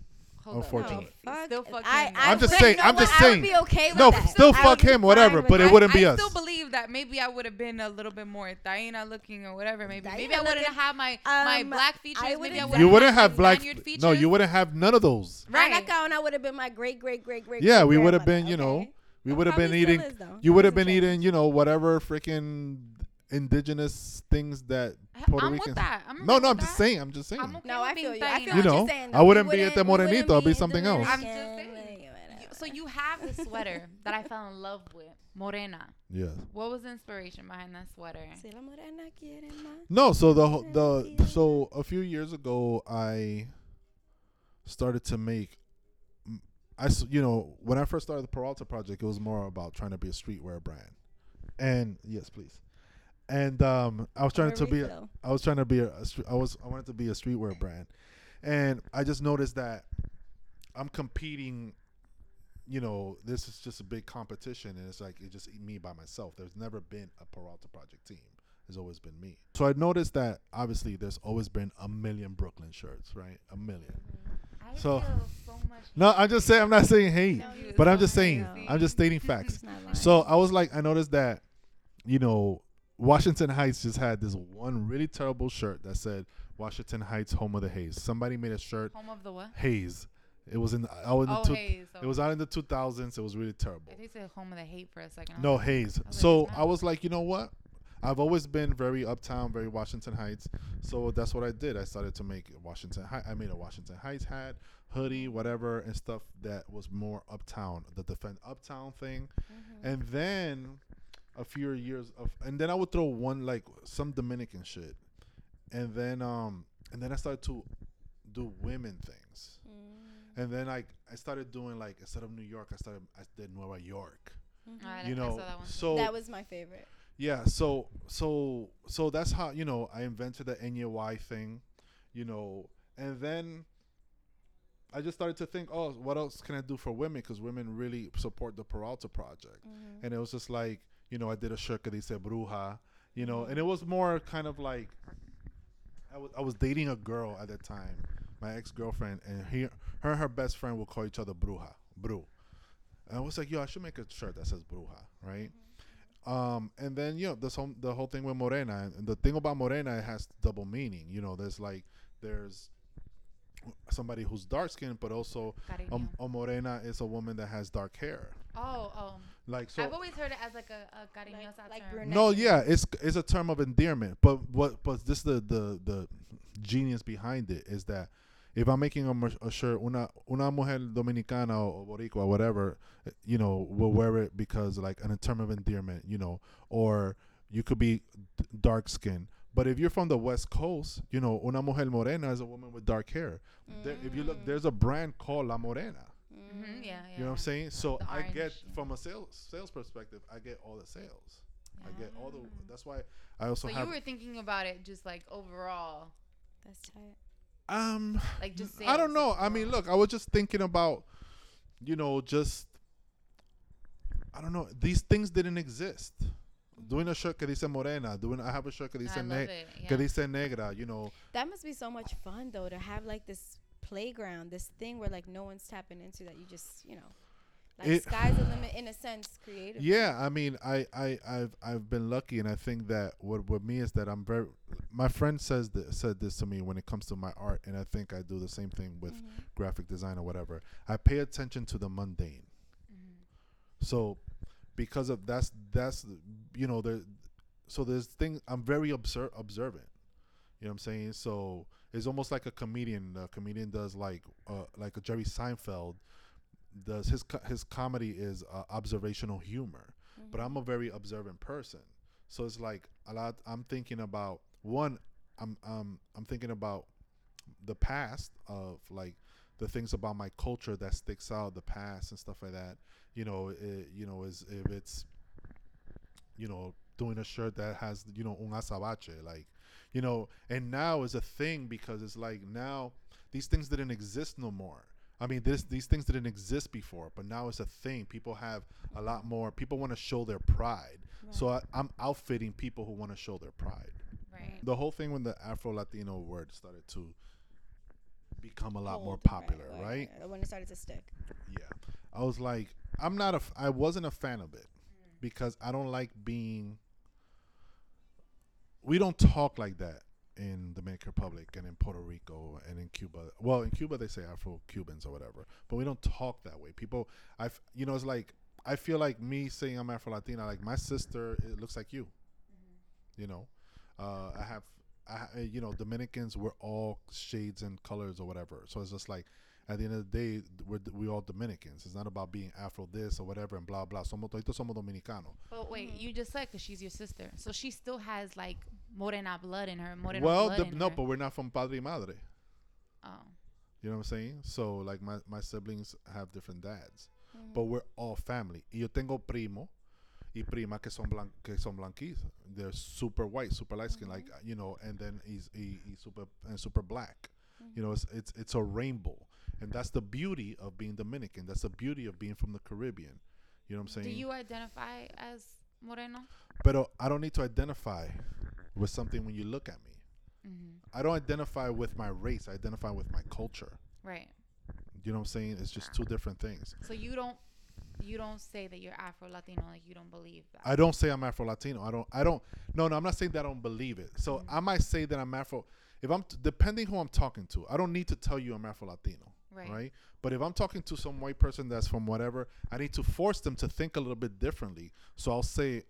Hold up.
unfortunately.
No,
Fuck.
Still fuck
I,
him.
I
I'm just saying- I'm
what?
just
I
saying.
would be okay with
No,
that.
still
I
fuck
be
him, whatever,
with
but it wouldn't be
I
us.
still believe that maybe I would have been a little bit more Taina looking or whatever. Maybe maybe I wouldn't have my my
Um,
black features.
I
maybe I
wouldn't-
wouldn't
You
have
wouldn't have black.
Features.
No, you wouldn't have none of those.
Right.
Right. and I would have been my great, great, great, great.
Yeah, we would have been, you know, we would have been eating. You would have been eating, you know, whatever freaking indigenous things that Puerto
I'm
Ricans.
with that. I'm
No,
okay
no, I'm
with
just saying. I'm just saying.
I'm okay
No,
with
I feel you. I feel
You
what you're
know,
saying,
I
though.
wouldn't be at the
we
Morenito, I'll be
be
something else.
I'm just saying.
like,
You-
whatever.
So you have the sweater that I fell in love with, Morena.
Yes.
What was the inspiration behind that sweater?
Si la morena quiere más.
No, so the ho- the so a few years ago I started to make I you know when I first started the Peralta project it was more about trying to be a streetwear brand. And yes, please. And um I was trying to be a,
refill.
I was trying to be a, a stre- I was I wanted to be a streetwear brand. And I just noticed that I'm competing you know, this is just a big competition and it's like it's just me by myself. There's never been a Peralta project team. It's always been me. So I noticed that obviously there's always been a million Brooklyn shirts, right? A million.
I
So-
feel so much.
No, I'm just saying I'm not saying hate,
No,
but I'm just saying I'm just stating facts.
He's not lying.
So I was like, I noticed that, you know, Washington Heights just had this one really terrible shirt that said Washington Heights, home of the haze. Somebody made a shirt
Home of the what?
haze. It was in I was in the
Oh,
two,
Hayes.
it was out in the 2000s. It was really terrible.
I think it said home of the hate for a second.
No
like,
haze.
like,
So
it's
I was like, you know what? I've always been very uptown, very Washington Heights. So that's what I did. I started to make Washington. Hei- I made a Washington Heights hat, hoodie, whatever, and stuff that was more uptown, the defend uptown thing.
Mm-hmm.
And then a few years of, and then I would throw one like some Dominican shit, and then um, and then I started to do women things.
Mm.
And then like I started doing like instead of New York, I started I did Nueva York.
Mhm.
I-
You
I
know,
saw that one
so
that was my favorite.
yeah, so so so that's how you know I invented the NY thing, you know, and then I just started to think, oh, what else can I do for women? Because women really support the Peralta project,
Mhm.
and it was just like you know I did a shirt that said bruja, you know, and it was more kind of like I was I was dating a girl at that time, my ex girlfriend, and he, her and her best friend would call each other bruja, bru. And I was like, yo, I should make a shirt that says bruja, right? Um, and then you know this whole the whole thing with Morena, and the thing about Morena it has double meaning. You know, there's like there's somebody who's dark skinned, but also um, a Morena is a woman that has dark hair.
Oh, oh.
Like so.
I've always heard it as like a, a cariñosa
like
term.
brunette.
No, yeah, it's it's a term of endearment, but what but this the the the genius behind it is that if I'm making a, a shirt, una una mujer dominicana or boricua, whatever, you know, will wear it because like an a term of endearment, you know, or you could be d- dark skinned. But if you're from the West Coast, you know, una mujer morena is a woman with dark hair. There, if you look,
Mm.
there's a brand called La Morena.
Hmm yeah, yeah.
You know what I'm saying? So
The
I get from a sales sales perspective, I get all the sales. I get all the.
Ah.
That's why I also
So
have.
you were thinking about it just like overall,
That's tight.
um,
like just.
I don't
sales
know. I mean, look, I was just thinking about, you know, just. I don't know. These things didn't exist. Doing a shirt que dice morena, doing I have a shirt que
I
dice
love
ne-
it.
que
Yeah.
dice negra. You know,
That must be so much fun though to have like this playground, this thing where like no one's tapping into that you just you know, like
It-
sky's the limit in a sense, creative.
Yeah, I mean, I, I, I've, I've been lucky, and I think that what, with me is that I'm very. My friend says this, said this to me when it comes to my art, and I think I do the same thing with
Mhm.
graphic design or whatever. I pay attention to the mundane.
Mhm.
So, because of that's that's you know there, so there's things I'm very obser- observant. You know what I'm saying? So it's almost like a comedian. A comedian does like uh, like a Jerry Seinfeld does his co- his comedy is uh, observational humor but I'm a very observant person. So it's like a lot. I'm thinking about one. I'm um I'm thinking about the past of like the things about my culture that sticks out, the past and stuff like that. You know, it, you know, is if it's you know doing a shirt that has you know un azabache, like you know, and now is a thing because it's like now these things didn't exist no more. I mean, this these things didn't exist before, but now it's a thing. People have a lot more. People want to show their pride. So I, I'm outfitting people who want to show their pride.
Right.
The whole thing when the Afro Latino word started to become a lot more popular, right?
When it started to stick.
Yeah. I was like, I'm not a. f- I wasn't a fan of it mm. because I don't like being. We don't talk like that in Dominican Republic and in Puerto Rico and in Cuba. Well, in Cuba they say Afro Cubans or whatever, but we don't talk that way. People, I, you know, it's like I feel like me saying I'm Afro Latina. Like my sister, it looks like you. You know, uh, I have, I, you know, Dominicans. We're all shades and colors or whatever. So it's just like at the end of the day, we're we all Dominicans. It's not about being Afro this or whatever and blah blah. Somos toditos somos dominicanos.
But wait,
Mm-hmm.
you just said because she's your sister, so she still has like morena blood in her. Morena
well,
blood
the,
in
no,
her.
but we're not from Padre y Madre.
oh,
You know what I'm saying? So like my my siblings have different dads,
Mm-hmm.
but we're all family. Y yo tengo primo y prima que son blan- que son blanquizos. They're super white, super light skin, like you know, and then he's he, he's super and super black. You know, it's it's it's a rainbow, and that's the beauty of being Dominican. That's the beauty of being from the Caribbean. You know what I'm saying?
do you identify as moreno?
But I don't need to identify with something when you look at me.
Mm-hmm.
I don't identify with my race. I identify with my culture.
Right.
You know what I'm saying? It's just two different things.
So you don't you don't say that you're Afro Latino, like you don't believe that.
I don't say I'm Afro Latino. I don't. I don't. No, no. I'm not saying that I don't believe it. So I might say that I'm Afro. If I'm depending who I'm talking to, I don't need to tell you I'm Afro Latino.
Right.
Right. But if I'm talking to some white person that's from whatever, I need to force them to think a little bit differently. So I'll say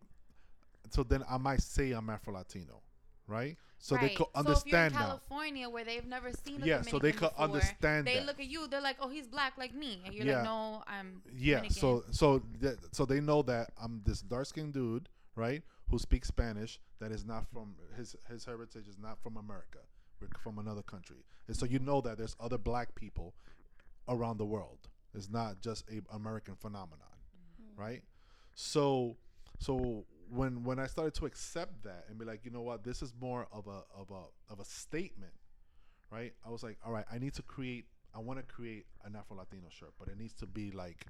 so then I might say I'm Afro Latino, right? So they
Right.
could
So if
understand
you're in
now.
California where they've never seen a
Yeah, so they could
before,
understand
They
that.
look at you, they're like, "Oh, he's black like me," and you're
Yeah.
like, "No, I'm."
Yeah,
Dominican."
so so th- so they know that I'm this dark skinned dude, right, who speaks Spanish that is not from his his heritage is not from America. We're from another country, and so you know that there's other black people around the world. It's not just a American phenomenon, mm-hmm. right? So so when when I started to accept that and be like, you know what, this is more of a of a of a statement, right? I was like, all right, I need to create. I want to create an Afro Latino shirt, but it needs to be like.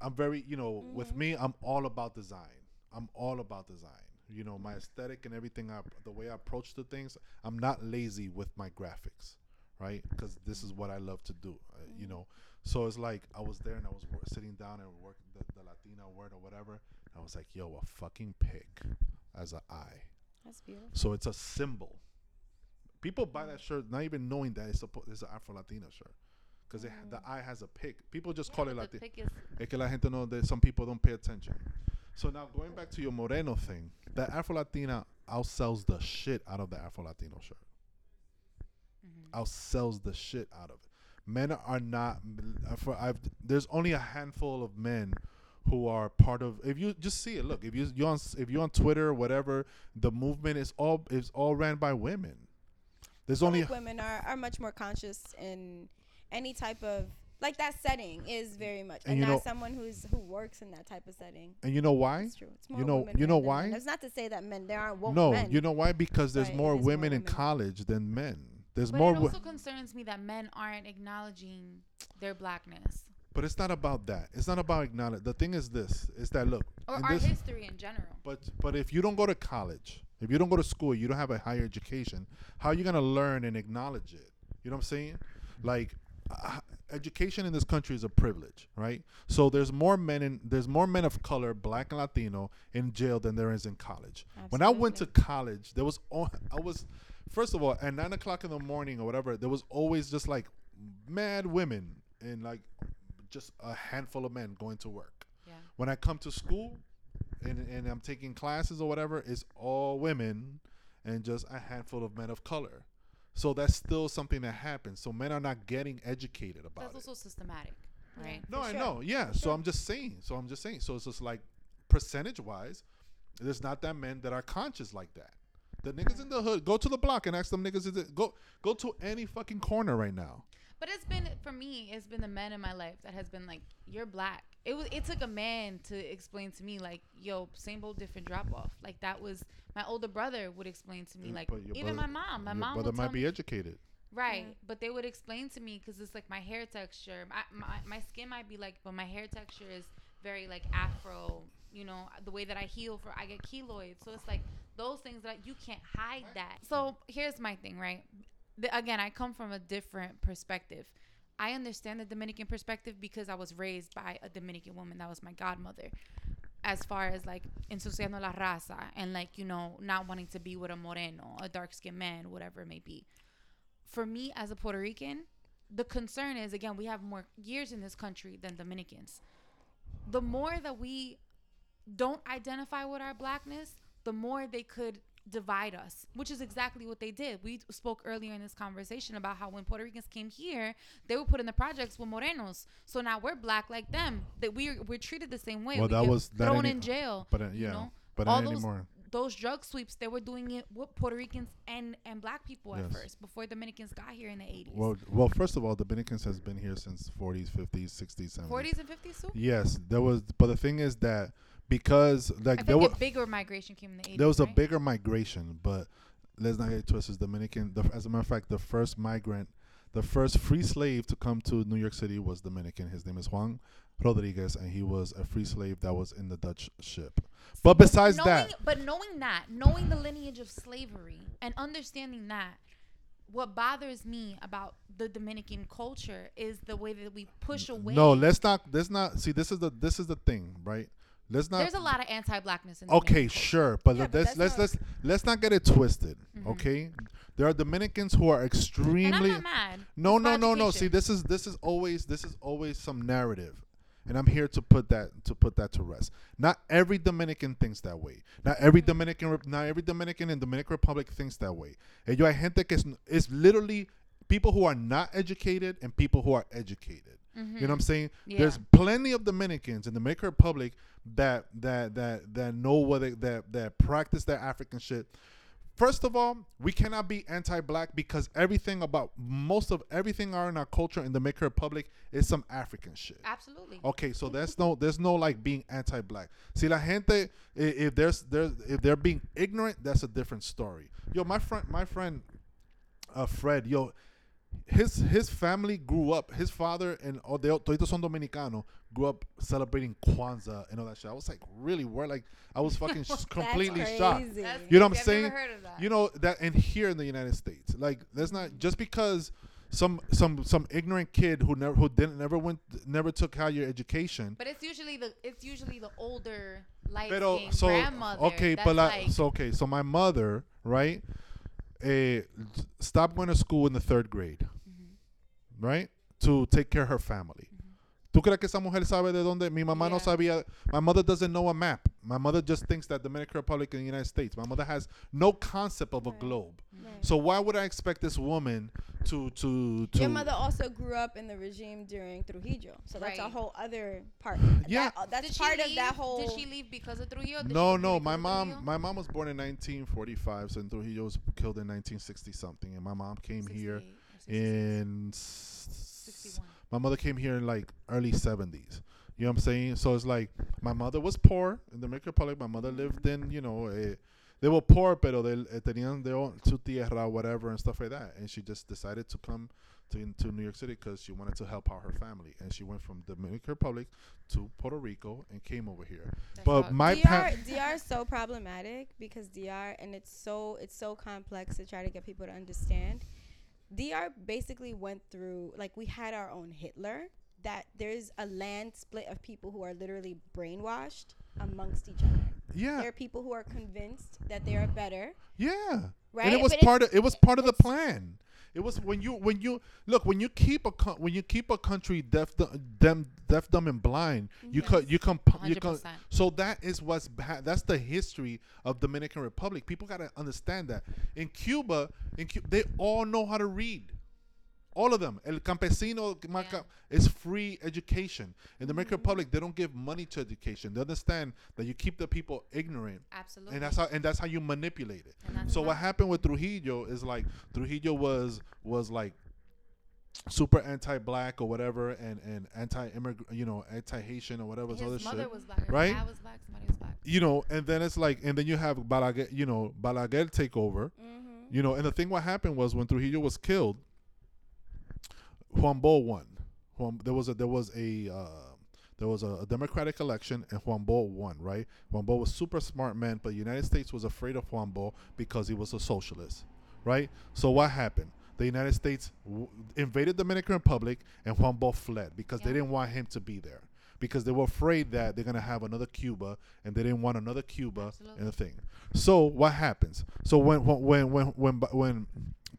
I'm very, you know, with mm-hmm. me, I'm all about design. I'm all about design. You know, my aesthetic and everything. I, the way I approach the things, I'm not lazy with my graphics, right? Because this is what I love to do. Uh, you know, so it's like I was there and I was wor- sitting down and working the, the Latina word or whatever. I was like, yo, a fucking pig as an eye.
That's beautiful.
So it's a symbol. People buy that shirt not even knowing that it's, a it's an Afro Latina shirt. Because the eye has a pig. People just call it Latina. Es que la gente no, that some people don't pay attention. So now going back to your Moreno thing, the Afro Latina outsells the shit out of the Afro Latino shirt.
Mm-hmm.
Outsells the shit out of it. Men are not. For I've there's only a handful of men who are part of. If you just see it, look. If you you on if you're on Twitter or whatever, the movement is all is all ran by women. There's
I
only
think women are, are much more conscious in any type of like that setting is very much
And
and,
you
not
know-
someone who's who works in that type of setting.
and you know why?
It's true. It's more
You know
women
you know
than men.
why?
It's not to say that men there aren't woke
No,
men.
you know why? Because there's
But
more
is more
women in college than men. There's
But
more.
it
wo-
also concerns me that men aren't acknowledging their blackness
But it's not about that. It's not about acknowledge. The thing is this: is that look,
or
in
our
this-
history in general.
but but if you don't go to college, if you don't go to school, you don't have a higher education. How are you gonna learn and acknowledge it? You know what I'm saying? Like, uh, education in this country is a privilege, right? So there's more men in there's more men of color, black and Latino, in jail than there is in college. When I went to college, there was all, I was first of all at nine o'clock in the morning or whatever. There was always just like mad women and like just a handful of men going to work.
Yeah.
When I come to school and, and I'm taking classes or whatever, it's all women and just a handful of men of color. So that's still something that happens. So men are not getting educated about
That's
it.
That's also systematic, right?
No,
For
I
sure.
know. Yeah.
For
So
sure.
I'm just saying. So I'm just saying. So it's just like percentage wise, there's not that men that are conscious like that. The niggas in the hood, go to the block and ask them niggas. Is it, go go to any fucking corner right now.
But it's been for me, it's been the men in my life that has been like, "You're black." It was. It took a man to explain to me, like, "Yo, same old, different drop off." Like that was my older brother would explain to me, like,
But
even
brother-
my mom. My
your
mom
brother
would tell
might be
me,
educated.
right,
Yeah.
but they would explain to me because it's like my hair texture. My, my my skin might be like, but my hair texture is very like Afro. You know, the way that I heal for, I get keloids. So it's like those things that you can't hide that. So here's my thing, right? The, again, I come from a different perspective. I understand the Dominican perspective because I was raised by a Dominican woman that was my godmother. As far as like ensuciando la raza and like, you know, not wanting to be with a moreno, a dark skinned man, whatever it may be. For me as a Puerto Rican, the concern is again, we have more years in this country than Dominicans. The more that we don't identify with our blackness, the more they could divide us, which is exactly what they did. We spoke earlier in this conversation about how when Puerto Ricans came here, they were put in the projects with morenos. So now we're black like them. That we're we're treated the same way.
Well,
we
that was- that
thrown
any-
in jail.
But uh,
you
yeah,
know?
but
all those
anymore.
those drug sweeps, they were doing it with Puerto Ricans and and black people at first before Dominicans got here in the 80s.
Well, well, first of all, Dominicans has been here since 40s, 50s, 60s, 70s.
40s and 50s too.
Yes, there was, but the thing is that because like
I
there was
a bigger migration came in the 80s.
there was a bigger migration, but let's not get twisted. Dominican, the, as a matter of fact, the first migrant, the first free slave to come to New York City was Dominican. His name is Juan Rodriguez, and he was a free slave that was in the Dutch ship. But besides
knowing,
that,
but knowing that, knowing the lineage of slavery and understanding that, what bothers me about the Dominican culture is the way that we push away.
no, let's not. Let's not see. This is the this is the thing, right? Let's not.
There's a lot of anti-blackness in. The
Okay,
Dominican
sure, but
Yeah,
let's
but
let's let's,
not-
let's let's not get it twisted.
Mhm.
Okay, there are Dominicans who are
And
extremely
I'm not mad.
no
It's
no no no. See, this is this is always this is always some narrative, and I'm here to put that to put that to rest. Not every Dominican thinks that way. Not every Dominican, Rep- not every Dominican in Dominican Republic thinks that way. Ellos hay gente que es, is literally people who are not educated and people who are educated. You know what I'm saying?
Yeah.
There's plenty of Dominicans in the Dominican Republic that that that that know what they, that that practice their African shit. First of all, we cannot be anti-black because everything about most of everything are in our culture in the Dominican Republic is some African shit.
Absolutely.
Okay, so there's no there's no like being anti-black. See, la gente if there's there's if they're being ignorant, that's a different story. Yo, my friend my friend uh Fred, yo, his his family grew up. His father and all they todos son dominicano grew up celebrating Kwanzaa and all that shit. I was like, really? Where like I was fucking sh- completely
That's
shocked.
That's
You know what I'm.
I've
saying?
never heard of that.
You know that, and here in the United States, like there's not just because some some some ignorant kid who never who didn't never went never took higher education.
But it's usually the it's usually the older light
Pero so
grandmother.
okay,
that's
but la-
like,
so okay, so my mother, right, eh, stopped going to school in the third grade,
Mm-hmm.
right, to take care of her family. ¿Tú crees que esa mujer sabe de dónde? Mi mamá no sabía. My mother doesn't know a map. My mother just thinks that Dominican Republic and the United States. My mother has no concept of a globe.
Right.
So why would I expect this woman to to to?
Your mother also grew up in the regime during Trujillo, so that's a whole other part.
Yeah.
That- uh, that's
did she
part of
leave?
that whole.
Did she leave because of Trujillo? Did
no, no. My mom,
Trujillo?
my mom was born in 1945, so Trujillo was killed in 1960 something, and my mom came here
68
in. s-
61.
My mother came here in like early 70s. You know what I'm saying? So it's like my mother was poor in the Dominican Republic. My mother lived in, you know, eh, they were poor, pero they eh, tenían their own su tierra, whatever, and stuff like that. And she just decided to come to into New York City because she wanted to help out her family. And she went from the Dominican Republic to Puerto Rico and came over here.
That's
But my
DR,
pa-
DR is so problematic because DR and it's so it's so complex to try to get people to understand. DR basically went through like we had our own Hitler. That there's a land split of people who are literally brainwashed amongst each other.
yeah,
There are people who are convinced that they are better,
yeah.
right?
And it was
But
part of it was part of the plan. It was when you when you look when you keep a co- when you keep a country deaf du- them deaf dumb and blind you
Yes.
can you pu- you
100%.
so that is what's ha- that's the history of Dominican Republic. People gotta understand that in Cuba in Cu- they all know how to read. All of them. El campesino marca is free education. In the Dominican Republic, they don't give money to education. They understand that you keep the people ignorant
Absolutely.
and that's how and that's how you manipulate it. So what happened with Trujillo is like Trujillo was was like super anti-black or whatever, and and anti-immigrant, you know, anti-Haitian or whatever
His
other
mother
shit.
was black.
Right?
was black. Somebody was black.
You know, and then it's like, and then you have Balaguer, you know, Balaguer take over.
Mhm.
You know, and the thing what happened was when Trujillo was killed, Juan Bosch won. Juan, there was a there was a uh, there was a, a democratic election and Juan Bosch won. Right? Juan Bosch was super smart man, but the United States was afraid of Juan Bosch because he was a socialist. Right? So what happened? The United States w- invaded Dominican Republic and Juan Bosch fled because they didn't want him to be there. Because they were afraid that they're gonna have another Cuba, and they didn't want another Cuba
Absolutely.
in the thing. So what happens? So when when when when when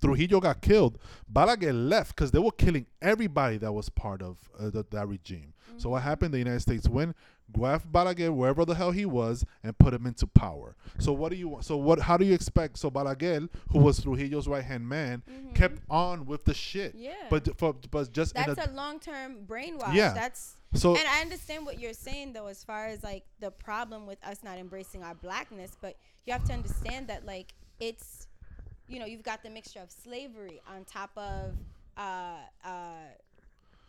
Trujillo got killed, Balaguer left because they were killing everybody that was part of uh, the, that regime. So what happened? The United States went, grabbed Balaguer wherever the hell he was, and put him into power. So what do you want? So what? How do you expect? So Balaguer, who was Trujillo's right hand man, kept on with the shit.
Mm-hmm. Yeah.
But for but just
That's
a,
a long term brainwash.
Yeah.
That's
so
and I understand what you're saying though, as far as like the problem with us not embracing our blackness, but you have to understand that like it's you know, you've got the mixture of slavery on top of uh uh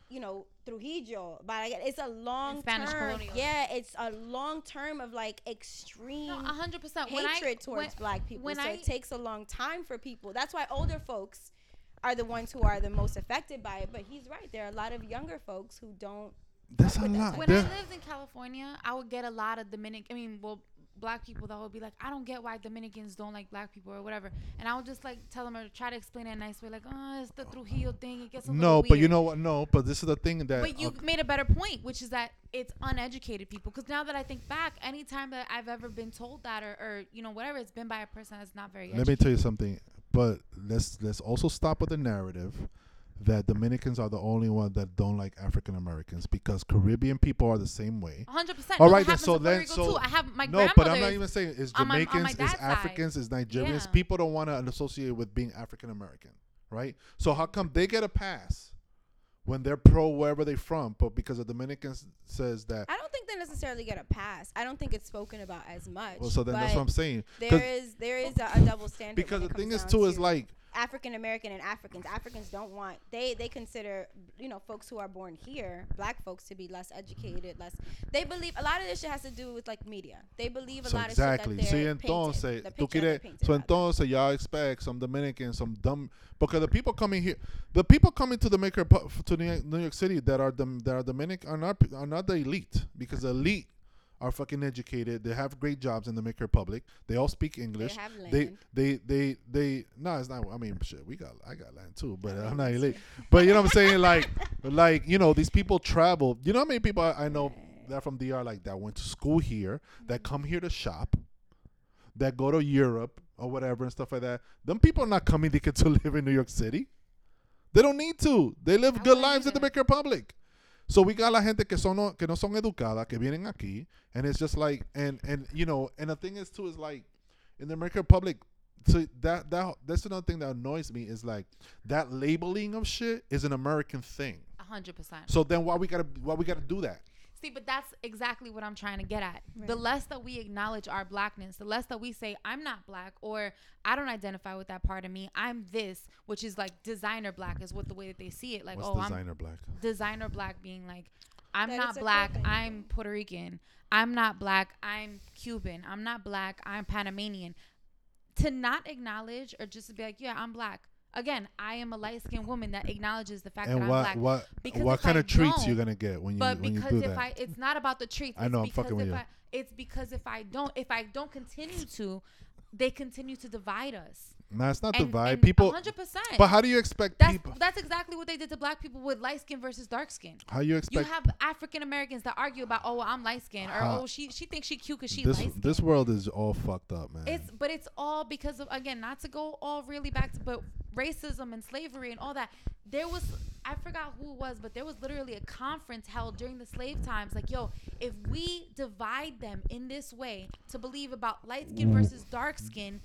you know, Trujillo, but I it's a long
Spanish
term.
colonialism.
Yeah, it's a long term of like extreme
No, hundred percent. When I
hatred towards
when,
black people.
when
so
I-
it takes a long time for people. That's why older folks are the ones who are the most affected by it. But he's right. There are a lot of younger folks who don't.
that's a
with that
lot.
when
There-
I lived in California, I would get a lot of Dominican. I mean, well, black people that would be like, I don't get why Dominicans don't like black people or whatever, and I would just like tell them or try to explain it in a nice way, like, oh, it's the Trujillo thing. It gets a
no, but you know what? No, but this is the thing that.
But you
okay,
made a better point, which is that it's uneducated people. Because now that I think back, anytime that I've ever been told that, or, or you know, whatever, it's been by a person that's not very.
let me tell you something. But let's let's also stop with the narrative that Dominicans are the only one that don't like African Americans because Caribbean people are the same way.
100. percent
All right,
no,
then, so then- so-
too. I have my
no, but I'm not even saying it's
on my- on my
Jamaicans, it's
dad's side.
Africans, it's Nigerians.
Yeah.
People don't want to associate with being African American, right? So how come they get a pass when they're pro wherever they're from, but because the Dominicans says that?
I don't think they necessarily get a pass. I don't think it's spoken about as much.
Well, so then that's what I'm saying.
There is there is a, a double standard.
Because
when
the
it
thing
comes
is
down
too is like
African American and Africans. Africans don't want they they consider you know folks who are born here, black folks, to be less educated, less. They believe a lot of this shit has to do with like media. They believe a
So
lot
exactly.
of shit that
Sí,
they're
entonces,
painted, the
tú
picture that they're
quieres, so entonces y'all expect some Dominicans, some dumb, because the people coming here, the people coming to the Maker to New York, New York City that are Dom, that are Dominic are not are not the elite because the elite are fucking educated. They have great jobs in the Maker Republic. They all speak English.
They have
They
land.
they they they no, it's not. I mean, shit, we got I got land too, but I'm not elite. But you know what I'm saying? Like like you know these people travel. You know how many people I, I know that from DR like that went to school here that mm-hmm. come here to shop, that go to Europe or whatever and stuff like that. Them people are not coming to get to live in New York City. They don't need to. They live
I
good lives in the. Dominican Republic. So we got la gente que son no, que no son educada que vienen aquí, and it's just like and and you know, and the thing is too is like in the American public. so that that that's another thing that annoys me is like that labeling of shit is an American thing.
100. percent
So then why we gotta why we gotta do that?
See, but that's exactly what I'm trying to get at. The less that we acknowledge our blackness, the less that we say, I'm not black or I don't identify with that part of me. I'm this, which is like designer black is what the way that they see it. Like,
What's
oh,
designer black?
I'm designer black being like, I'm
That
not black,
clothing
I'm. Puerto Rican. I'm not black, I'm Cuban. I'm not black, I'm Panamanian. To not acknowledge or just to be like, yeah, I'm black. Again, I am a light skinned woman that acknowledges the fact that
And
I'm black.
what
Because
what kind
I
of treats you gonna get when you
But
when you
because
do
if
that?
I, it's not about the treats.
I know, I'm fucking with you.
I, it's because if I don't, if I don't continue to, they continue to divide us.
Nah, it's not
And,
divide.
and
people,
100%.
but how do you expect
that's
people?
that's exactly what they did to black people with light skin versus dark skin.
How you expect?
You have African Americans that argue about, oh, well, I'm light skin, or oh, she she thinks she cute because she
this
light skinned.
this world is all fucked up, man.
It's but it's all because of again not to go all really back to but racism and slavery and all that. There was I forgot who it was, but there was literally a conference held during the slave times. Like, yo, if we divide them in this way to believe about light skin versus dark skin,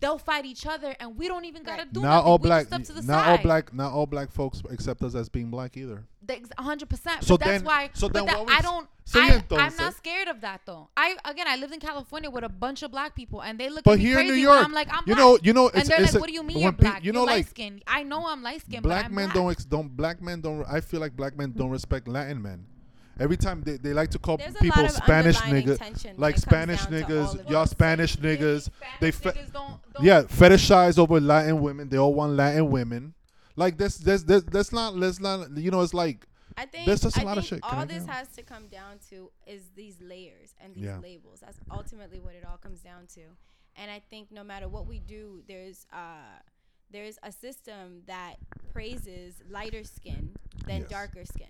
they'll fight each other, and we don't even gotta
Right.
do
not
nothing.
all
We
black,
just step to the
not all black, not all black folks accept us as being black either.
hundred percent.
So
but that's why.
so then
that, I don't.
Sí,
I, I'm not scared of that though. I again, I lived in California with a bunch of black people, and they look
But
at me
here in New York,
I'm like, I'm
you
black.
know, you know,
and they're
it's
like, "What do you mean you're black?
You know,
you're
like
light skinned. I know I'm light skinned, but
black men
black.
don't ex- don't black men don't. I feel like black men don't respect Latin men. Every time they, they like to call
There's
people Spanish
underlying
nigga,
tension when
like Spanish niggas, y'all. Spanish niggas. They fe-
niggas don't, don't
yeah, fetishize over Latin women. They all want Latin women. Like this, this, this, that's not. Let's not. You know, it's like
I think
There's just a
I
lot of shit
all this has to come down to is these layers and these
Yeah.
labels. That's ultimately what it all comes down to. And I think no matter what we do, there's uh there's a system that praises lighter skin than
Yes.
darker skin.